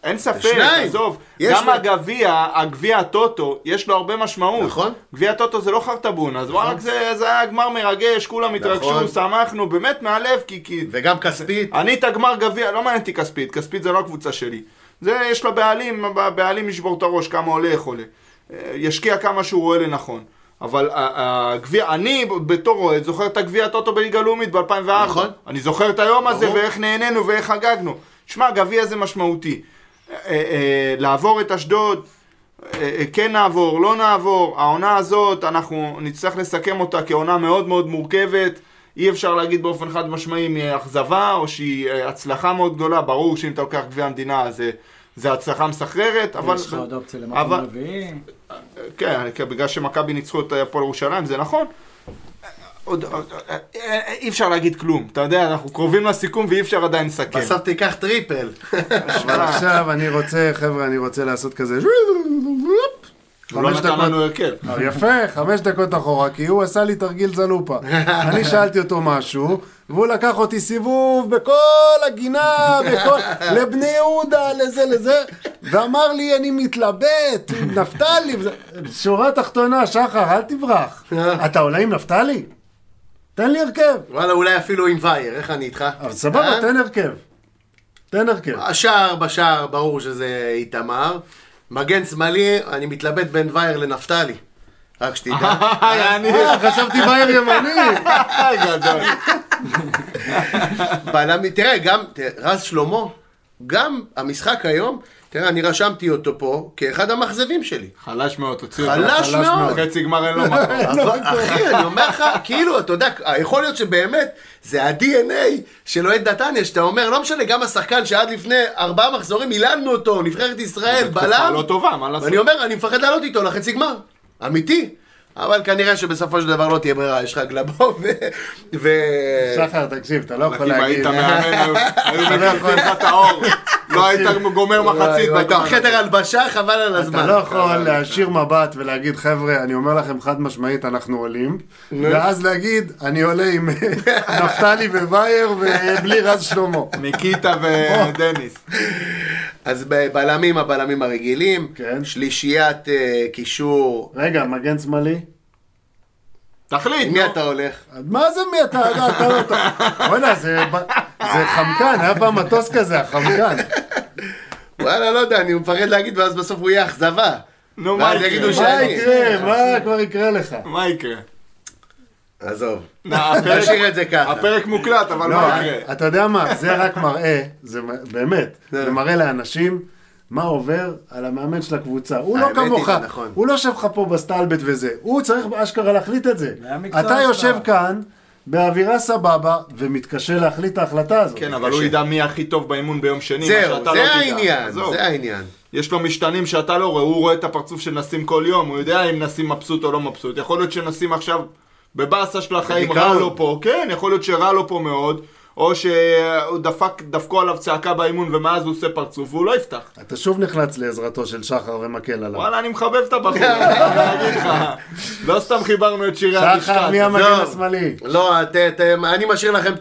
אין ספק, שניים. עזוב. גם לו- הגביע, הגביע הטוטו, יש לו הרבה משמעות. נכון. גביע הטוטו זה לא חרטבון, אז וואלה, זה, זה היה גמר מרגש, כולם התרגשו, נכון. שמחנו, באמת מהלב, כי... כי... וגם כספית. אני את הגמר גביע, לא מעניין אותי כספית, כספית זה לא הקבוצה שלי. זה, יש לה בעלים, הבעלים ישבור את הראש, כמה עולה איך עולה. אה, ישקיע כמה שהוא רואה לנכון. אבל הגביע, אני בתור אוהד זוכר את הגביע הטוטו בליגה לאומית ב-2004. נכון. אני זוכר את היום הזה. ואיך נהנינו ואיך חגגנו. שמע, גביע זה משמעותי. אה, אה, לעבור את אשדוד, אה, כן נעבור, לא נעבור, העונה הזאת, אנחנו נצטרך לסכם אותה כעונה מאוד מאוד מורכבת. אי אפשר להגיד באופן חד משמעי אם היא אכזבה או שהיא הצלחה מאוד גדולה. ברור שאם אתה לוקח גביע המדינה זה, זה הצלחה מסחררת, אבל... יש לך עוד אופציה למקום רביעי. כן, בגלל שמכבי ניצחו את הפועל ירושלים, זה נכון. עוד, עוד, אה, אה, אי אפשר להגיד כלום, אתה יודע, אנחנו קרובים לסיכום ואי אפשר עדיין לסכם. בסוף תיקח טריפל. אבל עכשיו אני רוצה, חבר'ה, אני רוצה לעשות כזה... הוא לא נתן. לנו הרכב. יפה, חמש דקות אחורה, כי הוא עשה לי תרגיל זלופה. אני שאלתי אותו משהו, והוא לקח אותי סיבוב בכל הגינה, בכל... לבני יהודה, לזה, לזה, ואמר לי, אני מתלבט, נפתלי. שורה תחתונה, שחר, אל תברח. אתה עולה עם נפתלי? תן לי הרכב. וואלה, אולי אפילו עם וייר, איך אני איתך? אבל סבבה, אה? תן הרכב. תן הרכב. השער בשער, ברור שזה איתמר. מגן שמאלי, אני מתלבט בין וייר לנפתלי. רק שתדע. יעני, אה, חשבתי בעיר ימני. גדול. בלם, תראה, גם, רז שלמה, גם המשחק היום, תראה, אני רשמתי אותו פה כאחד המאכזבים שלי. חלש מאוד, תוציא אותו. חלש מאוד. חצי גמר אין לו מקום. אחי, אני אומר לך, כאילו, אתה יודע, יכול להיות שבאמת, זה ה-DNA של אוהד נתניה, שאתה אומר, לא משנה, גם השחקן שעד לפני ארבעה מחזורים מילנו אותו, נבחרת ישראל, תקופה בלם, לא טובה, מה לעשות? ואני אומר, אני מפחד לעלות איתו לחצי גמר. אמיתי. אבל כנראה שבסופו של דבר לא תהיה ברירה, יש לך גלבו ו... ו... שחר, תקשיב, אתה לא יכול אם להגיד... היית מאמן, היו- מקיפים לך את האור. לא היית גומר מחצית. בחדר הזה. הלבשה, חבל על הזמן. אתה לא יכול להשאיר מבט ולהגיד, חבר'ה, אני אומר לכם חד משמעית, אנחנו עולים, ואז להגיד, אני עולה עם נפתלי ווייר ובלי רז שלמה. ניקיטה ודניס. אז בלמים, הבלמים הרגילים, כן. שלישיית אה, קישור, רגע, מגן שמאלי? תחליט, מי נו. אתה הולך? מה זה מי אתה, אתה, בוא'נה, זה זה חמקן, היה פעם מטוס כזה, החמקן. וואלה, לא יודע, אני מפחד להגיד, ואז בסוף הוא יהיה אכזבה. נו, מה יקרה? מה. יקרה? מה כבר יקרה לך? מה יקרה? עזוב. הפרק- נשאיר את זה ככה. הפרק מוקלט, אבל לא, מה יקרה? אתה יודע מה, זה רק מראה, זה באמת, זה מראה לאנשים מה עובר על המאמן של הקבוצה. הוא לא כמוך, זה נכון. הוא לא יושב לך פה בסטלבט וזה, הוא צריך אשכרה להחליט את זה. אתה. יושב כאן, באווירה סבבה, ומתקשה להחליט את ההחלטה הזאת. כן, אבל הוא ידע מי הכי טוב באימון ביום שני, מה זהו, לא זה תדע. העניין. זה העניין. יש לו משתנים שאתה לא רואה, הוא רואה את הפרצוף של נסים כל יום, הוא יודע אם נסים מבסוט או לא מבסוט. יכול להיות שנסים עכשיו בבאסה של החיים רע. לו פה, כן, יכול להיות שרע לו פה מאוד, או שהוא דפק, דפקו עליו צעקה באימון ומאז הוא עושה פרצוף והוא לא יפתח. אתה שוב נחלץ לעזרתו של שחר ומקל עליו. וואלה, אני מחבב את הבחור, אני אגיד לך. לא סתם חיברנו את שירי המשקל. שחר, מי המגן. השמאלי? לא, אני משאיר לכם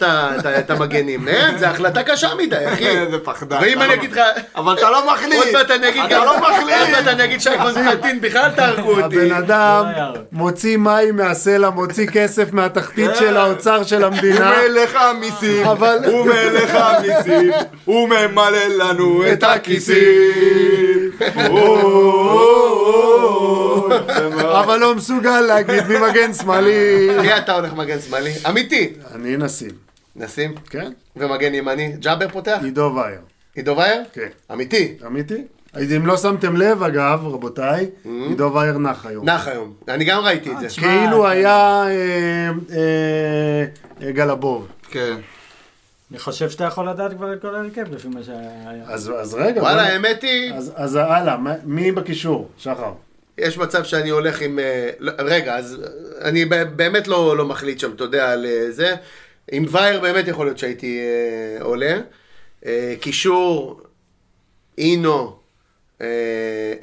את המגנים. אין, זה החלטה קשה מדי, אחי. איזה פחדן. ואם אני לא- אגיד לך... אבל אתה לא מחליט. עוד מעט אני אגיד אתה. לא עוד מחליט. מעט אני אגיד שי קונסטנטין, בכלל תהרגו אותי. הבן אדם לא. מוציא מים מהסלע, מוציא כסף מהתחתית כן. של האוצר של המדינה. מלך המיסים, אבל- הוא מלך המיסים, הוא ממלא לנו את הכיסים. אבל לא מסוגל להגיד מי מגן שמאלי. מי אתה הולך מגן שמאלי? אמיתי. אני נשים, נשים. כן? ומגן ימני. ג'אבר פותח? עידו וייר. עידו וייר? כן. אמיתי. אמיתי? אם לא שמתם לב, אגב, רבותיי, עידו וייר נח היום. נח היום. אני גם ראיתי את זה. תשמע, כאילו היה אה, אה, אה, גלבוב. כן. אני חושב שאתה יכול לדעת כבר את כל ההרכב לפי מה שהיה. אז אז רגע, וואלה, בוא האמת היא, אז- אז הלאה, מי בקישור? שחר. יש מצב שאני הולך עם... אה, לא, רגע, אז אה, אני ב- באמת לא לא מחליט שם, אתה יודע, על אה, זה. עם וייר באמת יכול להיות שהייתי אה, עולה. אה, קישור, אינו, אה,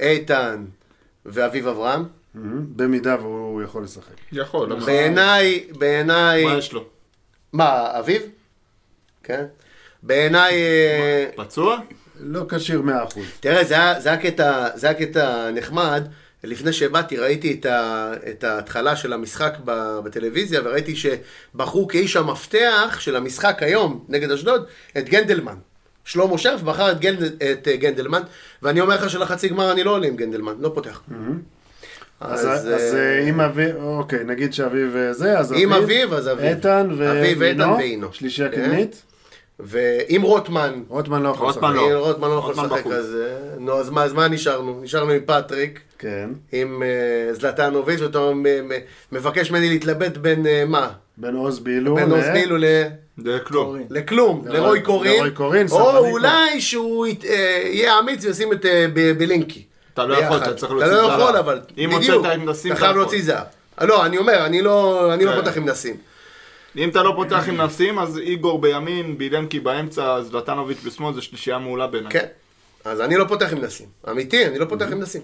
איתן ואביב אברהם. במידה והוא יכול לשחק. יכול, בעיניי, בעיניי... מה יש לו? מה, אביב? כן. בעיניי... אה, פצוע? לא כשיר 100%. תראה, זה היה, קטע, זה היה קטע נחמד. לפני שבאתי ראיתי את, ה, את ההתחלה של המשחק ב, בטלוויזיה, וראיתי שבחרו כאיש המפתח של המשחק היום נגד אשדוד את גנדלמן. שלמה שרף בחר את, גנד, את אה, גנדלמן, ואני אומר לך שלחצי גמר אני לא עולה עם גנדלמן, לא פותח. אז אז, אה, אם אביב, אוקיי, נגיד שאביב זה, אז אם אביב, אז אביב. איתן אביב, איתן ואינו. ואינו. שלישייה כן. קדמית. ואם רוטמן, רוטמן לא יכול לשחק. רוטמן לא. אם רוטמן לא יכול לשחק. אז אה, נו, אז מה, אז מה נשארנו? נשארנו עם פטריק. כן. עם אה, זלטנוביץ', ואתה מבקש ממני להתלבט בין אה, מה? בין עוז בילו בין עוז בילו ל- זה כלום. קורין. לכלום, לרוי- קורין, לרוי קורין, או. אולי שהוא ית- יהיה אמיץ וישים את בלינקי. אתה לא יכול. אתה צריך אתה להוציא לא זהב. יכול, אבל אם בדיוק, הוצאת עם נסים, אתה אתה חייב. להוציא זהב. לא, אני אומר, אני לא אני לא כן. פותח עם נסים. אם אתה לא פותח עם נסים, אז איגור בימין, בילנקי באמצע, זלטנוביץ' בשמאל, זה שלישייה מעולה בעיניי. כן. אז אני לא פותח עם נסים. אמיתי, אני לא פותח עם נסים.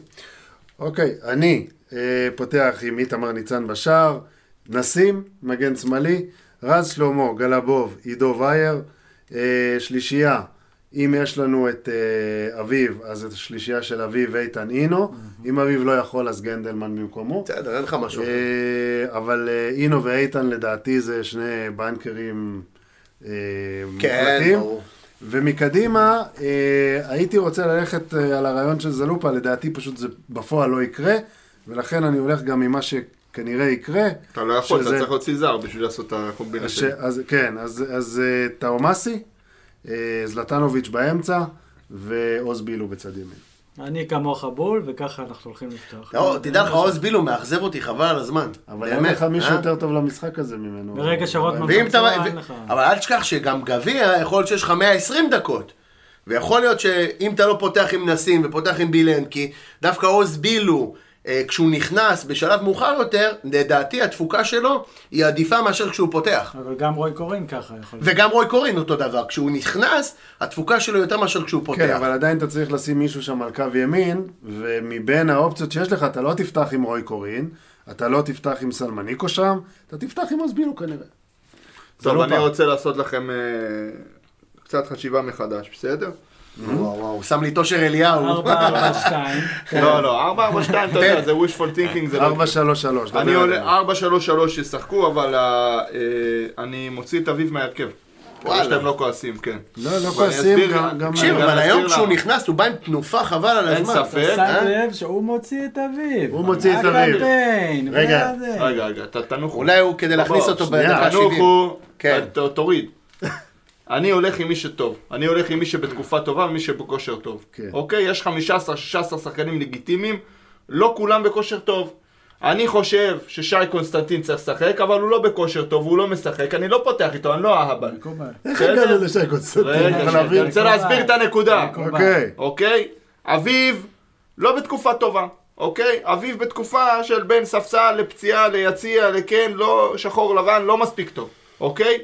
אוקיי, אני אה, פותח עם איתמר ניצן בשער, נסים, מגן שמאלי, רז שלמה, גלבוב, עידו וייר, אה, שלישייה, אם יש לנו את אה, אביב, אז את השלישייה של אביב איתן אינו, אם אביב לא יכול אז גנדלמן במקומו. בסדר, אין לך משהו. אה, אבל אה, אינו ואיתן לדעתי זה שני בנקרים אה, כן, מוחלטים. ברור. ומקדימה, אה, הייתי רוצה ללכת אה, על הרעיון של זלופה, לדעתי פשוט זה בפועל לא יקרה, ולכן אני הולך גם ממה שכנראה יקרה. אתה לא יכול, אתה שזה- צריך להוציא זר בשביל לעשות את ש... הקומבינציה. אז, כן, אז, אז טאומאסי, אה, זלטנוביץ' באמצע, ועוז בילו בצד ימין. אני כמוך בול, וככה אנחנו הולכים לפתוח. לא, תדע לך, עוז בילו מאכזב אותי, חבל על הזמן. אבל אין לך מישהו אה? יותר טוב למשחק הזה ממנו. ברגע שרוטמן. פצוע, אין לך. אבל אל תשכח שגם גביע, יכול להיות שיש לך 120 דקות. ויכול להיות שאם אתה לא פותח עם נסים ופותח עם בילן, כי דווקא עוז בילו, אה, כשהוא נכנס בשלב מאוחר יותר, לדעתי התפוקה שלו היא עדיפה מאשר כשהוא פותח. אבל גם רוי קורין ככה יכול להיות. וגם רוי קורין אותו דבר, כשהוא נכנס, התפוקה שלו יותר מאשר כשהוא פותח. כן, אבל עדיין אתה צריך לשים מישהו שם על קו ימין, ומבין האופציות שיש לך, אתה לא תפתח עם רוי קורין, אתה לא תפתח עם סלמניקו שם, אתה תפתח עם עוז בילו כנראה. טוב, לא אני פעם. רוצה לעשות לכם אה, קצת חשיבה מחדש, בסדר? וואו, וואו, הוא שם לי את אושר אליהו. 4, 4, 2. לא, לא, 4, 4, 2, אתה יודע, זה wishful thinking, זה לא... 4, 3, 3. אני עולה 4, 3, 3 ישחקו, אבל אה, אה, אני מוציא את אביב מההרכב. וואלה. שאתם לא כועסים, כן. לא, לא כועסים, אסביר- גם... תקשיב, אבל היום כשהוא. נכנס, הוא בא עם תנופה חבל על אין הזמן. ספק. שם אה? לב שהוא מוציא את אביב. הוא מוציא את אביב. הקמפיין. רגע. רגע, רגע, ת- תנוחו. אולי הוא כדי להכניס אותו בדקה 70. תנוחו, כן. תוריד. אני הולך עם מי שטוב. אני הולך עם מי שבתקופה טובה ומי שבכושר טוב. כן. אוקיי? יש 15-16 שחקנים לגיטימיים, לא כולם בכושר טוב. אני חושב ששי קונסטנטיני צריך לשחק, אבל הוא לא בכושר טוב, הוא לא משחק, אני לא פותח איתו, אני לא אהבל. איך. הגענו לשי קונסטנטיני? אני רוצה להסביר את הנקודה. אוקיי. אוקיי? אביב לא בתקופה טובה, אוקיי? אביב בתקופה של בין ספסל לפציעה, ליציע, לכן, לא שחור לבן, לא מספיק טוב, אוקיי?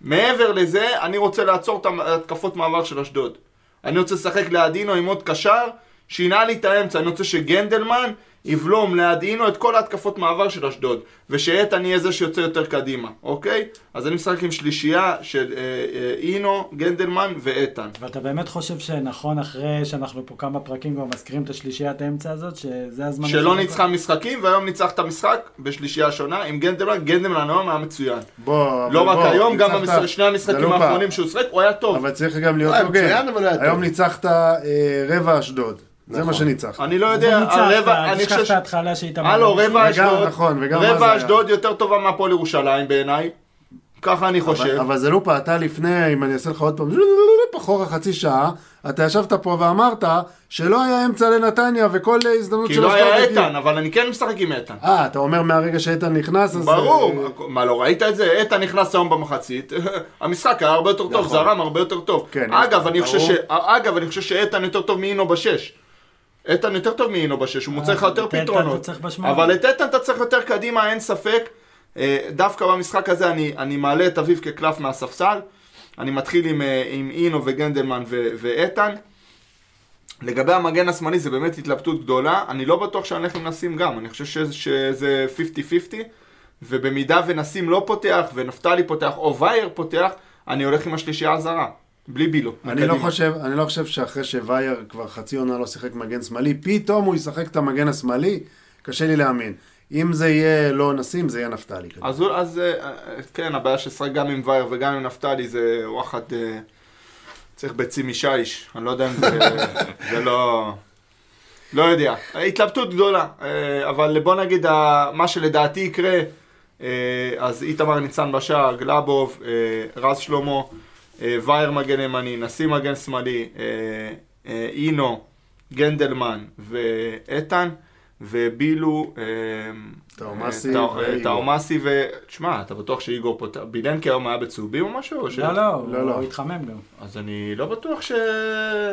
מעבר לזה, אני רוצה לעצור את התקפות מעבר של אשדוד. אני רוצה לשחק לידינו עם עוד קשר, שינע לי את האמצע, אני רוצה שגנדלמן יבלום לידינו את כל ההתקפות מעבר של אשדוד, ושאיתן יהיה זה שיוצא יותר קדימה, אוקיי? אז אני משחק עם שלישייה של אה, אה, אינו, גנדלמן ואיתן. ואתה באמת חושב שנכון אחרי שאנחנו פה כמה פרקים כבר מזכירים את השלישיית האמצע הזאת, שזה הזמן... שלא ניצחה משחקים, והיום ניצח את המשחק בשלישייה שונה עם גנדלמן, גנדלמן היום היה מצוין. בוא, אבל לא רק בוא, היום, גם בשני המשחקים לא. האחרונים שהוא שיחק, הוא היה טוב. אבל צריך גם להיות אה, הוגן. היום. ניצחת אה, רבע אשדוד. זה מה שניצחת. אני לא יודע, הרבע, אני תשכח חושב את ש... ההתחלה שהיית... הלו, רבע אשדוד, נכון, וגם רבע. אשדוד יותר טובה מהפועל ירושלים בעיניי. ככה אני חושב. אבל, אבל זה לופה, אתה לפני, אם אני אעשה לך עוד פעם, אחורה חצי שעה, אתה ישבת פה ואמרת שלא היה אמצע לנתניה וכל הזדמנות כי של לא היה. איתן, אבל אני כן משחק עם איתן. אה, אתה אומר מהרגע שאיתן נכנס, אז... ברור, אה, מה לא ראית את זה? איתן נכנס היום במחצית, המשחק היה הרבה יותר טוב, זרם הרבה יותר טוב. כן, אגב, אני חושב שאיתן יותר טוב מאינו בשש. איתן יותר טוב מאינו בשש, הוא מוצא לך יותר פתרונות. אבל את איתן אתה צריך יותר קדימה, אין ספק. אה, דווקא במשחק הזה אני, אני מעלה את אביב כקלף מהספסל. אני מתחיל עם, אה, עם אינו וגנדלמן ו- ואיתן. לגבי המגן השמאלי זה באמת התלבטות גדולה, אני לא בטוח עם נסים גם, אני חושב שזה, שזה 50-50, ובמידה ונסים לא פותח, ונפתלי פותח, או וייר פותח, אני הולך עם השלישייה הזרה, בלי בילו. אני לא. חושב, אני לא חושב שאחרי שווייר כבר חצי עונה לא שיחק מגן שמאלי, פתאום הוא ישחק את המגן השמאלי, קשה לי להאמין. אם זה יהיה לא נסים, זה יהיה נפתלי. אז, אז אה, אה, כן, הבעיה ששחק גם עם וייר וגם עם נפתלי זה וואחד, אה, צריך ביצים משיש, אני לא יודע אם זה, זה לא... לא יודע. התלבטות גדולה, אבל בוא נגיד, מה שלדעתי יקרה, אז איתמר ניצן בשער, גלאבוב, רז שלמה, וייר מגן ימני, נשיא מגן שמאלי, אה, אה, אינו, גנדלמן ואיתן, ובילו, אה, טאומאסי אה, ו... תשמע, אתה בטוח שאיגור פותח... בילנקי היום היה בצהובים או משהו? לא, לא, לא, לא. הוא התחמם גם. אז אני לא בטוח ש...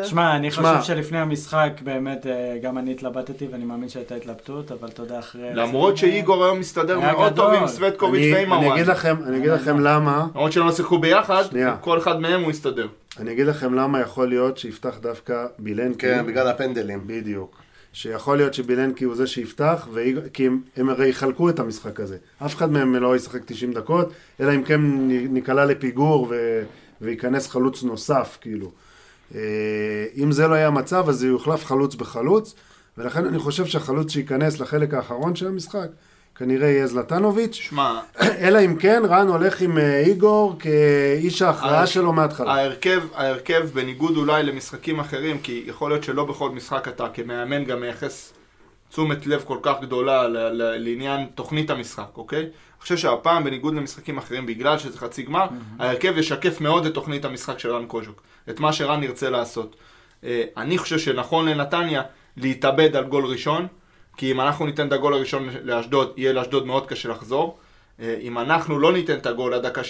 שמע, אני. חושב שלפני המשחק באמת אה, גם אני התלבטתי ואני מאמין שהייתה התלבטות, אבל אתה יודע אחרי... למרות שאיגור היום מסתדר מאוד טוב. עם סווטקוביץ' ועם אני הוואן. אגיד לכם, אני אגיד לכם למה, למרות שהם לא שיחקו ביחד. כל אחד מהם הוא יסתדר. אני אגיד לכם למה יכול להיות שיפתח דווקא בילנקי. כן, בגלל הפנדלים. בדיוק. שיכול להיות שבילנקי הוא זה שיפתח, ואיג- כי הם, הם הרי יחלקו את המשחק הזה. אף אחד מהם לא ישחק 90 דקות, אלא אם כן ניקלע לפיגור ו, וייכנס חלוץ נוסף, כאילו. אה, אם זה לא היה המצב, אז יוחלף חלוץ בחלוץ, ולכן אני חושב שהחלוץ שייכנס לחלק האחרון של המשחק, כנראה יהיה זלטנוביץ', שמע, אלא אם כן רן הולך עם אה, איגור כאיש ההכרעה שלו מההתחלה. ההרכב, ההרכב בניגוד אולי למשחקים אחרים, כי יכול להיות שלא בכל משחק אתה כמאמן גם מייחס תשומת לב כל כך גדולה ל- ל- לעניין תוכנית המשחק, אוקיי? אני חושב שהפעם, בניגוד למשחקים אחרים, בגלל שזה חצי גמר, ההרכב ישקף מאוד את תוכנית המשחק של רן קוז'וק, את מה שרן ירצה לעשות. אה, אני חושב שנכון לנתניה להתאבד על גול ראשון, כי אם אנחנו ניתן את הגול הראשון לאשדוד, יהיה לאשדוד מאוד קשה לחזור. אה, אם אנחנו לא ניתן את הגול עד דקה 60-70,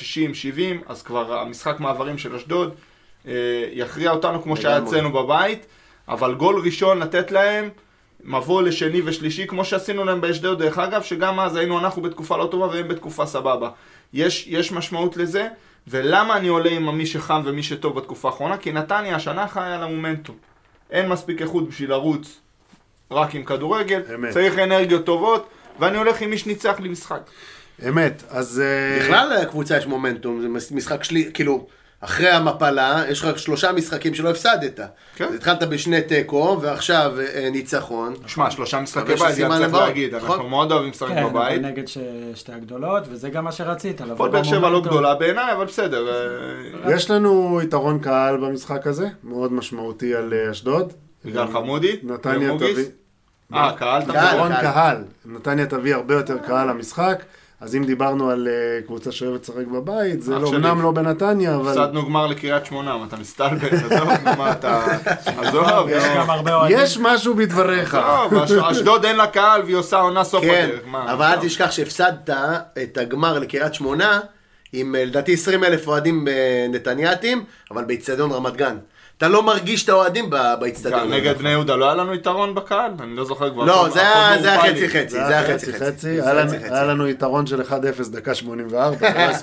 אז כבר המשחק מעברים של אשדוד אה, יכריע אותנו כמו שהיה. אצלנו בבית, אבל גול ראשון לתת להם, מבוא לשני ושלישי, כמו שעשינו להם באשדוד דרך אגב, שגם אז היינו אנחנו בתקופה לא טובה והם בתקופה סבבה. יש, יש משמעות לזה, ולמה אני עולה עם מי שחם ומי שטוב בתקופה האחרונה? כי נתניה השנה חיה על המומנטום. אין מספיק איכות בשביל לרוץ רק עם כדורגל, אמת. צריך אנרגיות טובות, ואני הולך עם מי שניצח לי משחק. אמת, אז... אה, בכלל לקבוצה יש מומנטום, זה משחק שלי, כאילו, אחרי המפלה, יש לך שלושה משחקים שלא הפסדת. כן. אז התחלת בשני תיקו, ועכשיו אה, ניצחון. שמע, שלושה משחקי בית, זה סימן צריך להגיד, נכון? אנחנו מאוד אוהבים לשחק כן, אבל בבית. נגד ש- שתי הגדולות, וזה גם מה שרצית. לבוא הפועל באר שבע לא במומנטום. גדולה בעיניי, אבל בסדר. אה, יש לנו יתרון קהל במשחק הזה, מאוד משמעותי על אה, אשדוד. בגלל חמודי? נתניה? תביא... אה, קהל אתה קהל. קהל. נתניה תביא הרבה יותר קהל למשחק. אז אם דיברנו על אה, קבוצה שאוהבת לשחק בבית, זה לא. אמנם לא בנתניה, אבל הפסדנו גמר לקריית שמונה, מה, אתה מסתלבט, עזוב, מה אתה... עזוב, יש. גם הרבה אוהדים. יש משהו בדבריך. אשדוד אין לה קהל והיא עושה עונה סוף כן, הדרך. מה, אבל אל. תשכח שהפסדת את הגמר לקריית שמונה, עם אה, לדעתי 20 אלף אוהדים אה, נתניאתים, אבל באיצטדיון רמת גן. אתה לא מרגיש את האוהדים ב- באיצטדיון. גם נגד בני יהודה לא היה לנו יתרון בקהל? אני לא זוכר כבר. לא, זה היה- חצי. חצי, זה היה חצי חצי היה לנו- יתרון של 1-0 דקה 84, לא.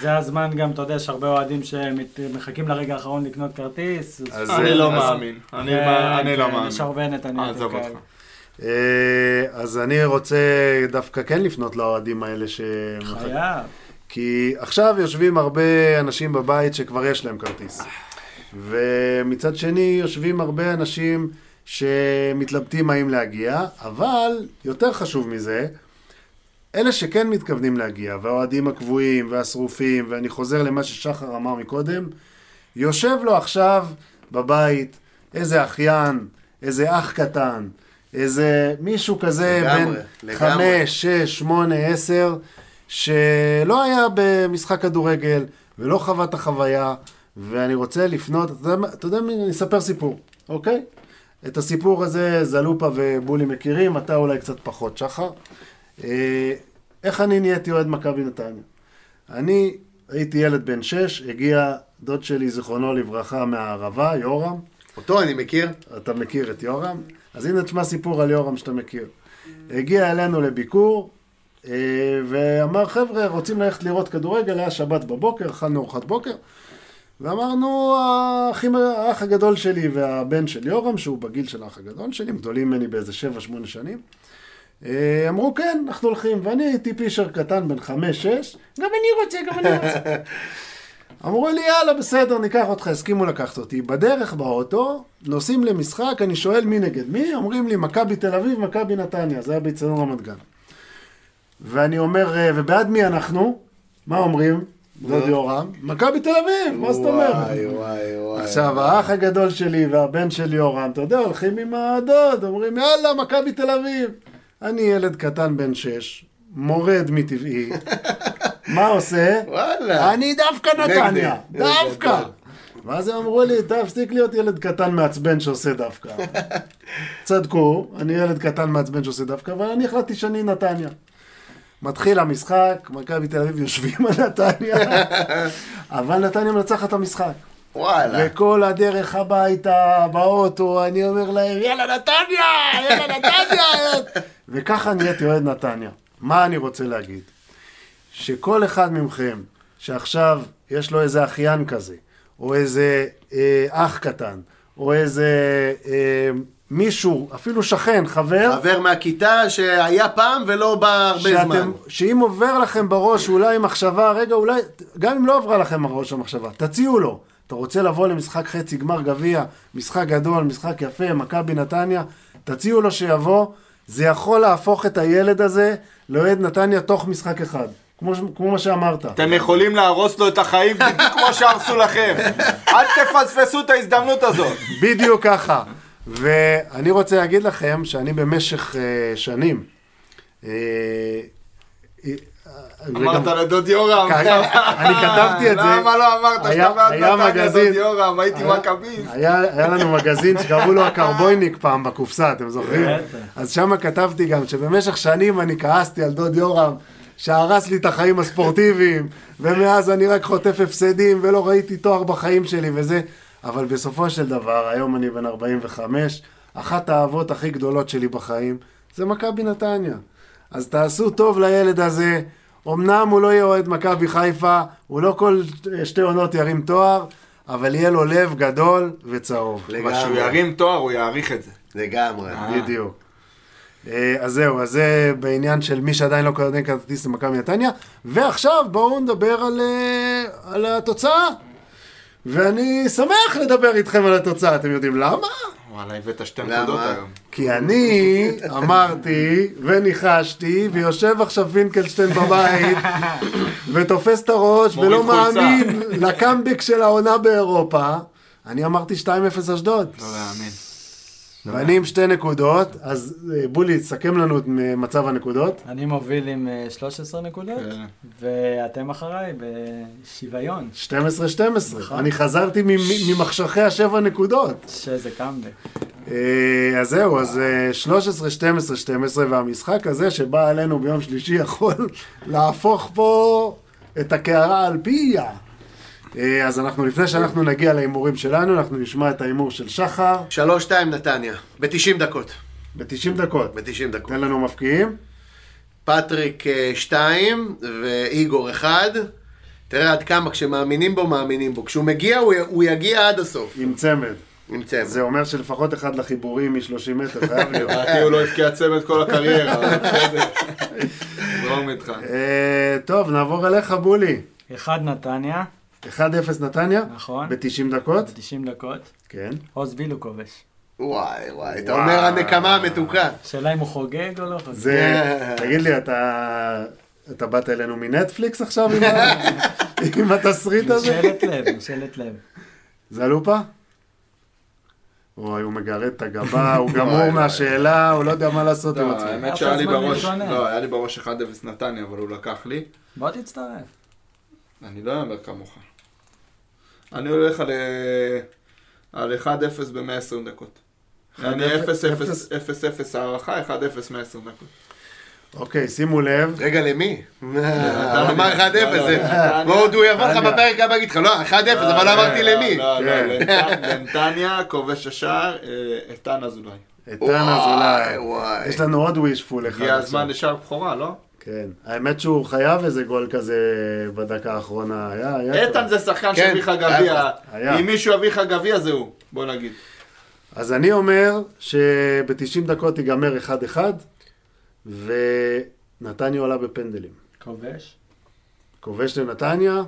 זה הזמן גם, אתה יודע, יש הרבה אוהדים שמחכים לרגע האחרון לקנות כרטיס. אני לא מאמין. אני כן, לא כן, מאמין. יש הרבה נתניה. עזוב אותך. אה, אז אני רוצה דווקא כן לפנות לאוהדים האלה ש... חייב. כי עכשיו יושבים הרבה אנשים בבית שכבר יש להם כרטיס. ומצד שני יושבים הרבה אנשים שמתלבטים האם להגיע, אבל יותר חשוב מזה, אלה שכן מתכוונים להגיע, והאוהדים הקבועים והשרופים, ואני חוזר למה ששחר אמר מקודם, יושב לו עכשיו בבית איזה אחיין, איזה אח קטן, איזה מישהו כזה לגמרי, לגמרי. חמש, שש, שמונה, עשר, שלא היה במשחק כדורגל ולא חווה את החוויה, ואני רוצה לפנות, אתה יודע, אתה יודע, מי- אני אספר סיפור, אוקיי? את הסיפור הזה זלופה ובולי מכירים, אתה אולי קצת פחות, שחר. אה, איך אני נהייתי אוהד מכבי נתניה? אני הייתי ילד בן שש, הגיע דוד שלי, זיכרונו לברכה, מהערבה, יורם. אותו אני מכיר. אתה מכיר את יורם? אז הנה תשמע סיפור על יורם שאתה מכיר. הגיע אלינו לביקור, אה, ואמר, חבר'ה, רוצים ללכת לראות כדורגל, היה שבת בבוקר, אכלנו ארוחת בוקר, ואמרנו, האחים, האח הגדול שלי והבן של יורם, שהוא בגיל של האח הגדול שלי, גדולים ממני באיזה שבע, שמונה שנים, אה, אמרו, כן, אנחנו הולכים, ואני הייתי פישר קטן, בן חמש, שש, גם אני רוצה, גם אני רוצה. אמרו לי, יאללה, בסדר, ניקח אותך, הסכימו לקחת אותי. בדרך באוטו, נוסעים למשחק, אני שואל מי נגד מי, אומרים לי, מכבי תל אביב, מכבי נתניה, זה היה באיצטדיון רמת גן. ואני אומר, "אה, ובעד מי אנחנו? מה אומרים? דוד יורם, מכבי תל אביב, מה זאת אומרת? וואי, וואי, וואי. עכשיו, האח הגדול שלי והבן של יורם, אתה יודע, הולכים עם הדוד, אומרים, יאללה, מכבי תל אביב. אני ילד קטן בן שש, מורד מטבעי, מה עושה? וואלה. אני דווקא נתניה. דווקא. ואז הם אמרו לי, תפסיק להיות ילד קטן מעצבן שעושה דווקא. צדקו, אני ילד קטן מעצבן שעושה דווקא, אבל אני החלטתי שאני נתניה. מתחיל המשחק, מכבי תל אביב יושבים על נתניה, אבל נתניה מנצחת את המשחק. וואלה. וכל הדרך הביתה, באוטו, אני אומר להם, יאללה נתניה, יאללה נתניה. וככה נהייתי אוהד נתניה. מה אני רוצה להגיד? שכל אחד מכם, שעכשיו יש לו איזה אחיין כזה, או איזה אה, אח קטן, או איזה אה, מישהו, אפילו שכן, חבר, חבר מהכיתה שהיה פעם ולא בא הרבה זמן. שאתם, שאם עובר לכם בראש אולי מחשבה, רגע, אולי, גם אם לא עברה לכם בראש המחשבה, תציעו לו. אתה רוצה לבוא למשחק חצי גמר גביע, משחק גדול, משחק יפה, מכבי נתניה, תציעו לו שיבוא, זה יכול להפוך את הילד הזה לאוהד נתניה תוך משחק אחד. כמו, כמו מה שאמרת. אתם יכולים להרוס לו את החיים בדיוק כמו שהרסו לכם. אל תפספסו את ההזדמנות הזאת. בדיוק ככה. ואני רוצה להגיד לכם שאני במשך uh, שנים uh, אמרת וגם- לדוד יורם. אני כתבתי את זה. למה לא אמרת היה- שאתה בעד נתניה מגזין. דוד יורם, הייתי מכביסט. היה היה לנו מגזין שקראו לו הקרבויניק פעם בקופסה, אתם זוכרים? אז שם כתבתי גם שבמשך שנים אני כעסתי על דוד יורם, שהרס לי את החיים הספורטיביים, ומאז אני רק חוטף הפסדים ולא ראיתי תואר בחיים שלי וזה, אבל בסופו של דבר, היום אני בן 45, אחת האהבות הכי גדולות שלי בחיים זה מכבי נתניה. אז תעשו טוב לילד הזה, אמנם הוא לא יהיה אוהד מכבי חיפה, הוא לא כל שתי עונות ירים תואר, אבל יהיה לו לב גדול וצהוב. אבל כשהוא ירים תואר הוא יעריך את זה. לגמרי. בדיוק. אה, אז זהו, אז זה בעניין של מי שעדיין לא קודם כרטיס למכבי נתניה. ועכשיו בואו נדבר על, אה, על התוצאה. ואני שמח לדבר איתכם על התוצאה, אתם יודעים למה? וואלה, הבאת שתי? נקודות היום. כי אני אמרתי וניחשתי, ויושב עכשיו וינקלשטיין בבית, ותופס את הראש, ולא. מאמין לקאמבק של העונה באירופה. אני אמרתי 2-0 אשדוד. לא להאמין. ואני עם שתי נקודות, אז אה, בולי, תסכם לנו את אה, מצב הנקודות. אני מוביל עם אה, 13 נקודות, כן. ואתם אחריי בשוויון. 12-12. נכון. אני חזרתי ממ- ממחשכי השבע נקודות. שזה קאמבק. אה, אז זהו, אז אה, 13, 12, 12, והמשחק הזה שבא עלינו ביום שלישי יכול להפוך פה את הקערה על פיה. אה, אז אנחנו, לפני שאנחנו נגיע להימורים שלנו, אנחנו נשמע את ההימור של שחר שלוש, שתיים, נתניה. ב-90 דקות. ב-90 דקות. ב-90 דקות. תן לנו מפקיעים. פטריק אה, שתיים ואיגור אחד. תראה עד כמה כשמאמינים בו, מאמינים בו. כשהוא מגיע, הוא, יגיע עד הסוף. עם צמד. עם צמד. זה אומר שלפחות אחד לחיבורים מ-30 מטר חייב להיות. לדעתי הוא לא הבקיע צמד כל הקריירה, אבל בסדר. זרום איתך. אה, טוב, נעבור אליך, בולי. אחד נתניה, 1-0 נתניה, נכון, ב-90 דקות. ב-90 דקות. כן. עוז בילו כובש. וואי וואי, אתה. אומר הנקמה המתוקה. שאלה אם הוא חוגג או לא חוגג. זה, תגיד לי, אתה, אתה באת אלינו מנטפליקס עכשיו עם, ה... עם התסריט הזה? משאלת לב, משאלת לב. זה הלופה? אוי, הוא מגרד את הגבה, הוא גמור מהשאלה, הוא לא יודע מה לעשות עם לא, עצמו. האמת שהיה לי בראש. לא, היה לי בראש 1-0 נתניה, אבל הוא לקח לי. בוא תצטרף. אני לא אומר כמוך. אני הולך על, אה, על 1-0 ב-120 דקות. אני 0-0 הערכה, 1-0 120 דקות. אוקיי, שימו לב. רגע, למי? הוא אמר 1-0. לא, לא, נתניה. ועוד הוא יבוא לך. בפרק הבא ויגיד לך, לא, 1-0, אבל לא אמרתי למי. לא, לא, כן. לנתניה- כובש השער, אה, איתן אזולאי. איתן אזולאי. וואי. יש לנו עוד ווישפול אחד. הגיע. הזמן לשער בכורה, לא? כן. האמת שהוא חייב איזה גול כזה בדקה האחרונה. היה, היה. איתן זה שחקן כן, שהביא לך גביע. היה. אם מישהו יביא לך גביע זה הוא, בוא נגיד. אז אני אומר שב-90 דקות ייגמר 1-1, ונתניה עולה בפנדלים. כובש. כובש לנתניה,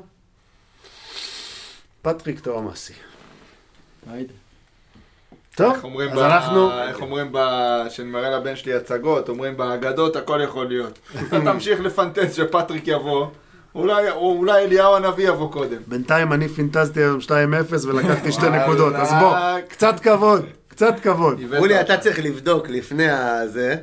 פטריק תואמאסי. לא יודע. טוב, איך אומרים, אז ב... אנחנו... איך אומרים, ב... שאני מראה לבן שלי הצגות, אומרים באגדות הכל יכול להיות. אתה תמשיך לפנטז שפטריק יבוא, אולי, או אולי אליהו הנביא יבוא קודם. בינתיים אני פינטזתי היום 2-0 ולקחתי שתי. נקודות, אז בוא, קצת כבוד, קצת כבוד. אולי. אתה צריך לבדוק לפני הזה,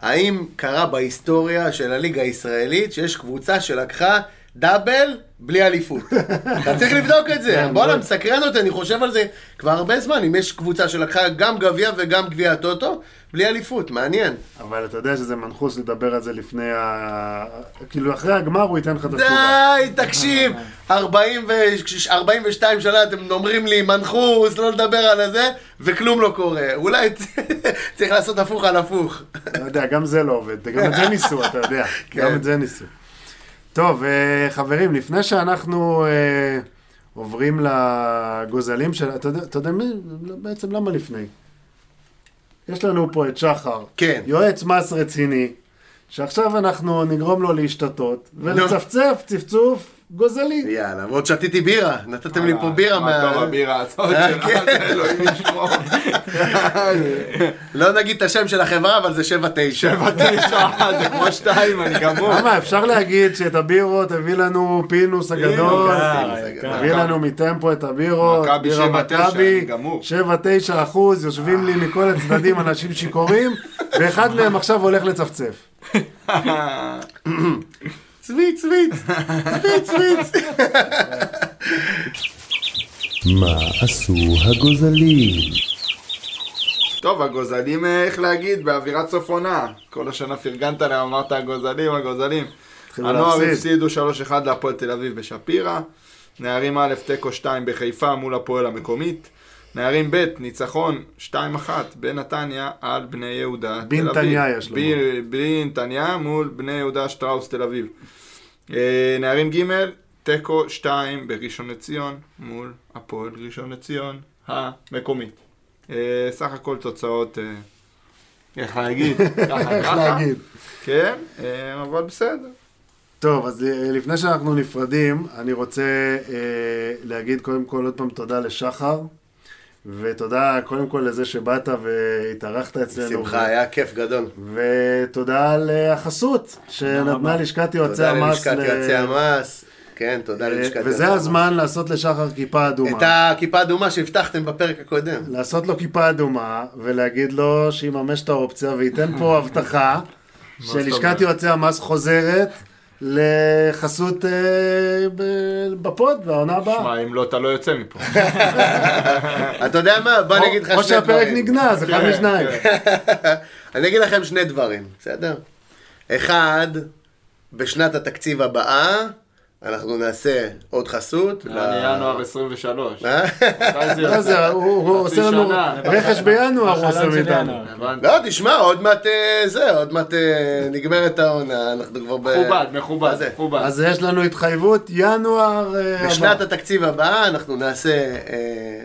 האם קרה בהיסטוריה של הליגה הישראלית שיש קבוצה שלקחה דאבל בלי אליפות. אתה צריך לבדוק את זה. כן, בואנה, בוא. מסקרן אותי, אני חושב על זה כבר הרבה זמן, אם יש קבוצה שלקחה גם גביע וגם גביע הטוטו, בלי אליפות, מעניין. אבל אתה יודע שזה מנחוס לדבר על זה לפני ה... כאילו אחרי הגמר הוא ייתן לך את התשובה. די, תקשיב, 40 ו- 42 שנה אתם אומרים לי מנחוס, לא לדבר על זה, וכלום לא קורה. אולי צריך לעשות הפוך על הפוך. לא יודע, גם זה לא עובד, גם את זה ניסו, אתה יודע. גם כן. את זה ניסו. טוב, אה, חברים, לפני שאנחנו אה, עוברים לגוזלים של... אתה יודע- אתה יודע מי? בעצם למה לפני? יש לנו פה את שחר, כן. יועץ מס רציני, שעכשיו אנחנו נגרום לו להשתתות, ולצפצף צפצוף גוזלי. יאללה, ועוד שתיתי בירה, נתתם לי פה בירה מה טוב מה... הבירה הזאת אה, שלך, כן. אלוהים ישמור. לא נגיד את השם של החברה, אבל זה 7-9. שבע תשע, זה כמו שתיים, אני גמור. למה, אפשר להגיד שאת הבירות הביא לנו פינוס הגדול. הביא לנו מטמפו את הבירות, בירה 7-9, מכבי, אני גמור. 7-9 אחוז, יושבים לי מכל הצדדים אנשים שיכורים, ואחד מהם עכשיו הולך לצפצף. צבי, צבי, צבי, צבי. מה עשו הגוזלים? טוב, הגוזלים, אה, איך להגיד, באווירת סוף עונה. כל השנה פרגנת להם, אמרת הגוזלים, הגוזלים. הנוער. הפסידו 3-1 להפועל תל אביב בשפירא. נערים א', תיקו 2 בחיפה מול הפועל המקומית. נערים ב', ניצחון 2-1 בנתניה על בני יהודה תל אביב. בנתניה יש. ב- בנתניה מול בני יהודה שטראוס תל אביב. אה, נערים ג', תיקו 2 בראשון לציון מול הפועל ראשון לציון המקומית. אה, סך הכל תוצאות, אה, איך להגיד? ככה, איך. להגיד. כן, אבל בסדר. טוב, אז לפני שאנחנו נפרדים, אני רוצה אה, להגיד קודם כל עוד פעם תודה לשחר, ותודה קודם כל לזה שבאת והתארחת אצלנו. שמחה, היה כיף גדול. ותודה על החסות שנתנה. לשכת יועצי תודה המס. ללשכת ל- יועצי המס. כן, תודה אה, ללשכת יועצי המס. וזה הזמן לעשות לשחר כיפה אדומה. את הכיפה האדומה שהבטחתם בפרק הקודם. לעשות לו כיפה אדומה ולהגיד לו שיממש את האופציה וייתן פה הבטחה שלשכת? יועצי המס חוזרת לחסות אה, ב- בפוד בעונה הבאה. שמע, אם לא, אתה לא יוצא מפה. אתה יודע מה? בוא אני או- אגיד לך או שני שהפרק דברים. נגנז, אחד כן, משניים. כן. אני אגיד לכם שני דברים, בסדר? אחד, בשנת התקציב הבאה, אנחנו נעשה עוד חסות. ינואר 23. אה? מתי זה מה זה? הוא עושה לנו. רכש בינואר, הוא עושה מאיתנו. לא, תשמע, עוד מעט אה, זה, עוד מעט אה, נגמרת העונה, אנחנו כבר ב... מכובד, מה מכובד, זה? מכובד. אז יש לנו התחייבות ינואר אה, בשנת. התקציב הבאה אנחנו נעשה,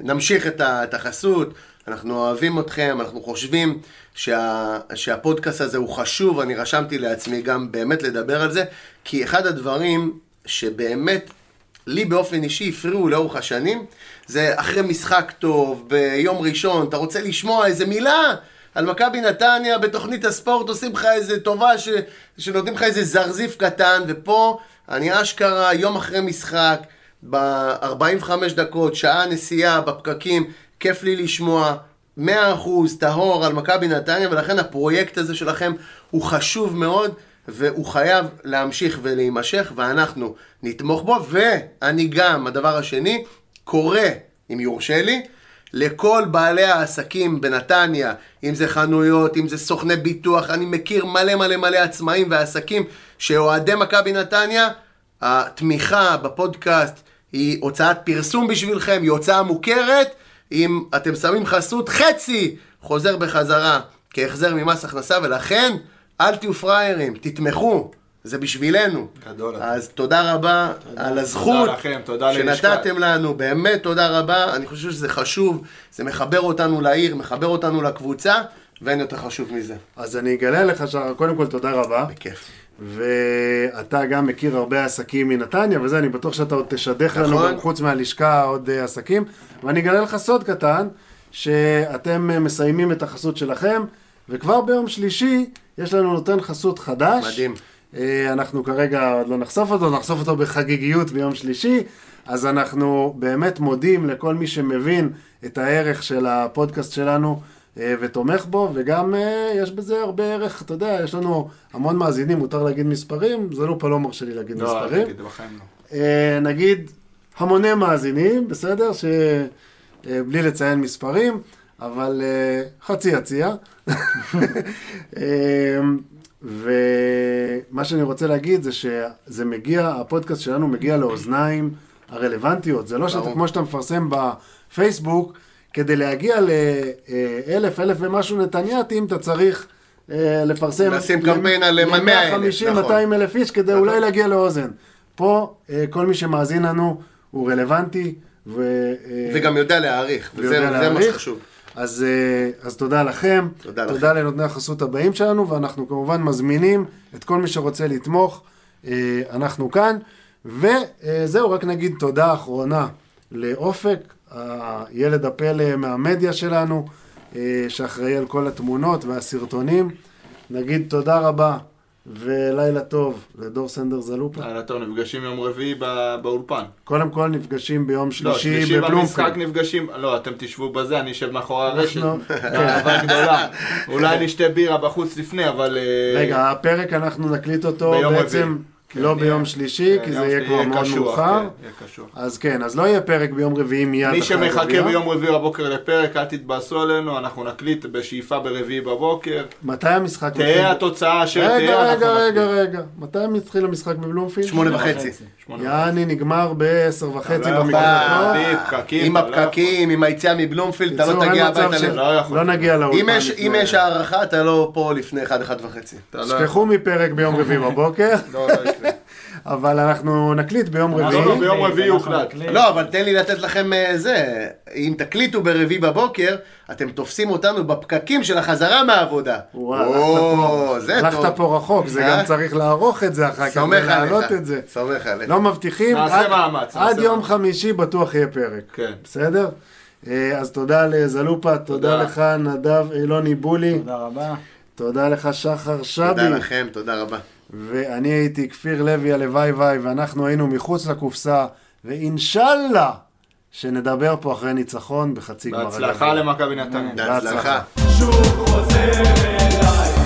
נמשיך את החסות, אנחנו אוהבים אתכם, אנחנו חושבים שה, שהפודקאסט הזה הוא חשוב, אני רשמתי לעצמי גם באמת לדבר על זה, כי אחד הדברים שבאמת לי באופן אישי הפריעו לאורך השנים, זה אחרי משחק טוב, ביום ראשון, אתה רוצה לשמוע איזה מילה על מכבי נתניה בתוכנית הספורט, עושים לך איזה טובה ש... שנותנים לך איזה זרזיף קטן, ופה אני אשכרה יום אחרי משחק, ב-45 דקות, שעה נסיעה בפקקים, כיף לי לשמוע. 100% טהור על מכבי נתניה, ולכן הפרויקט הזה שלכם הוא חשוב מאוד, והוא חייב להמשיך ולהימשך, ואנחנו נתמוך בו. ואני גם, הדבר השני, קורא, אם יורשה לי, לכל בעלי העסקים בנתניה, אם זה חנויות, אם זה סוכני ביטוח, אני מכיר מלא מלא מלא עצמאים ועסקים שאוהדי מכבי נתניה, התמיכה בפודקאסט היא הוצאת פרסום בשבילכם, היא הוצאה מוכרת. אם אתם שמים חסות, חצי חוזר בחזרה כהחזר ממס הכנסה, ולכן אל תהיו פראיירים, תתמכו, זה בשבילנו. גדול אתה. אז תודה רבה על הזכות תודה לכם, תודה. שנתתם לנו, באמת תודה רבה, אני חושב שזה חשוב, זה מחבר אותנו לעיר, מחבר אותנו לקבוצה, ואין יותר חשוב מזה. אז אני אגלה לך, שחר, קודם כל תודה רבה. בכיף. ואתה גם מכיר הרבה עסקים מנתניה וזה, אני בטוח שאתה עוד תשדך לנו נכון. גם חוץ מהלשכה עוד אה, עסקים. ואני אגלה לך סוד קטן, שאתם אה, מסיימים את החסות שלכם, וכבר ביום שלישי יש לנו נותן חסות חדש. מדהים. אה, אנחנו כרגע עוד לא נחשוף אותו, נחשוף אותו בחגיגיות ביום שלישי. אז אנחנו באמת מודים לכל מי שמבין את הערך של הפודקאסט שלנו אה, ותומך בו, וגם אה, יש בזה הרבה ערך, אתה יודע, יש לנו המון מאזינים, מותר להגיד מספרים, זה לא פה לא מרשה לי להגיד לא, מספרים. תגיד, בחיים לא. נגיד המוני מאזינים, בסדר? ש... אה, בלי לציין מספרים, אבל אה, חצי יציע. אה, ומה שאני רוצה להגיד זה שזה מגיע, הפודקאסט שלנו מגיע לאוזניים הרלוונטיות. זה לא שאתה. כמו שאתה מפרסם בפייסבוק, כדי להגיע לאלף, אלף ומשהו נתנייתים, אתה צריך אה, לפרסם... לשים קמפיין על 100,000, נכון. 200 אלף איש כדי אולי להגיע לאוזן. פה אה, כל מי שמאזין לנו הוא רלוונטי. ו, אה, וגם יודע להעריך, וזה מה. שחשוב. אז, אה, אז תודה לכם, תודה תודה לכם. לנותני החסות הבאים שלנו, ואנחנו כמובן מזמינים את כל מי שרוצה לתמוך, אה, אנחנו כאן. וזהו, רק נגיד תודה אחרונה לאופק, הילד הפלא מהמדיה שלנו, אה, שאחראי על כל התמונות והסרטונים. נגיד תודה רבה ולילה טוב לדור סנדר זלופה. לילה טוב, נפגשים יום רביעי ב- באולפן. קודם כל נפגשים ביום לא, שלישי שלישי במשחק בבלומפילד. נפגשים, לא, אתם תשבו בזה, אני אשב מאחורי הרשת. אנחנו- אהבה גדולה. אולי נשתה בירה בחוץ לפני, אבל... אה, רגע, הפרק אנחנו נקליט אותו ביום בעצם רביעי. לא כן, ביום יהיה- שלישי, כן, כי זה יהיה כבר מאוד מאוחר. כן. אז כן, אז לא יהיה פרק ביום רביעי מיד מי אחרי שמחכה הגביע. ביום רביעי בבוקר לפרק, אל תתבאסו עלינו, אנחנו נקליט בשאיפה ברביעי בבוקר. מתי המשחק תהא התוצאה אשר רגע, תהיה, רגע, רגע, נקליט. רגע. מתי מתחיל המשחק בבלומפילד? שמונה וחצי. יעני נגמר בעשר וחצי לא במקרה עם לא הפקקים, עם היציאה מבלומפילד, אתה לא תגיע הביתה. לא. לא נגיע לאולפן. אם יש- לפני- אם יש הערכה, אתה לא פה לפני 1, 1 וחצי. שכחו מפרק ביום רביעי בבוקר, לא, לא יקרה. אבל אנחנו נקליט ביום לא, רביעי. לא, ביום נקליט, רביעי. נקליט. לא, אבל תן לי לתת לכם אה, זה. אם תקליטו ברביעי בבוקר, אתם תופסים אותנו בפקקים של החזרה מהעבודה. וואו, זה פה- הלכת טוב. פה רחוק, זה אה? גם צריך לערוך את זה אחר כך סומך ולהעלות עליך. את זה. סומך עליך. לא מבטיחים, נעשה מאמץ, עד יום. חמישי בטוח יהיה פרק. כן. בסדר? אה, אז תודה לזלופה, תודה תודה. לך נדב אילוני בולי, תודה רבה. תודה לך שחר שבי, תודה לכם, תודה רבה. ואני הייתי כפיר לוי הלוואי ויי, ואנחנו היינו מחוץ לקופסה, ואינשאללה שנדבר פה אחרי ניצחון בחצי גמר בהצלחה. למכבי נתניה. בהצלחה. שוב חוזר אליי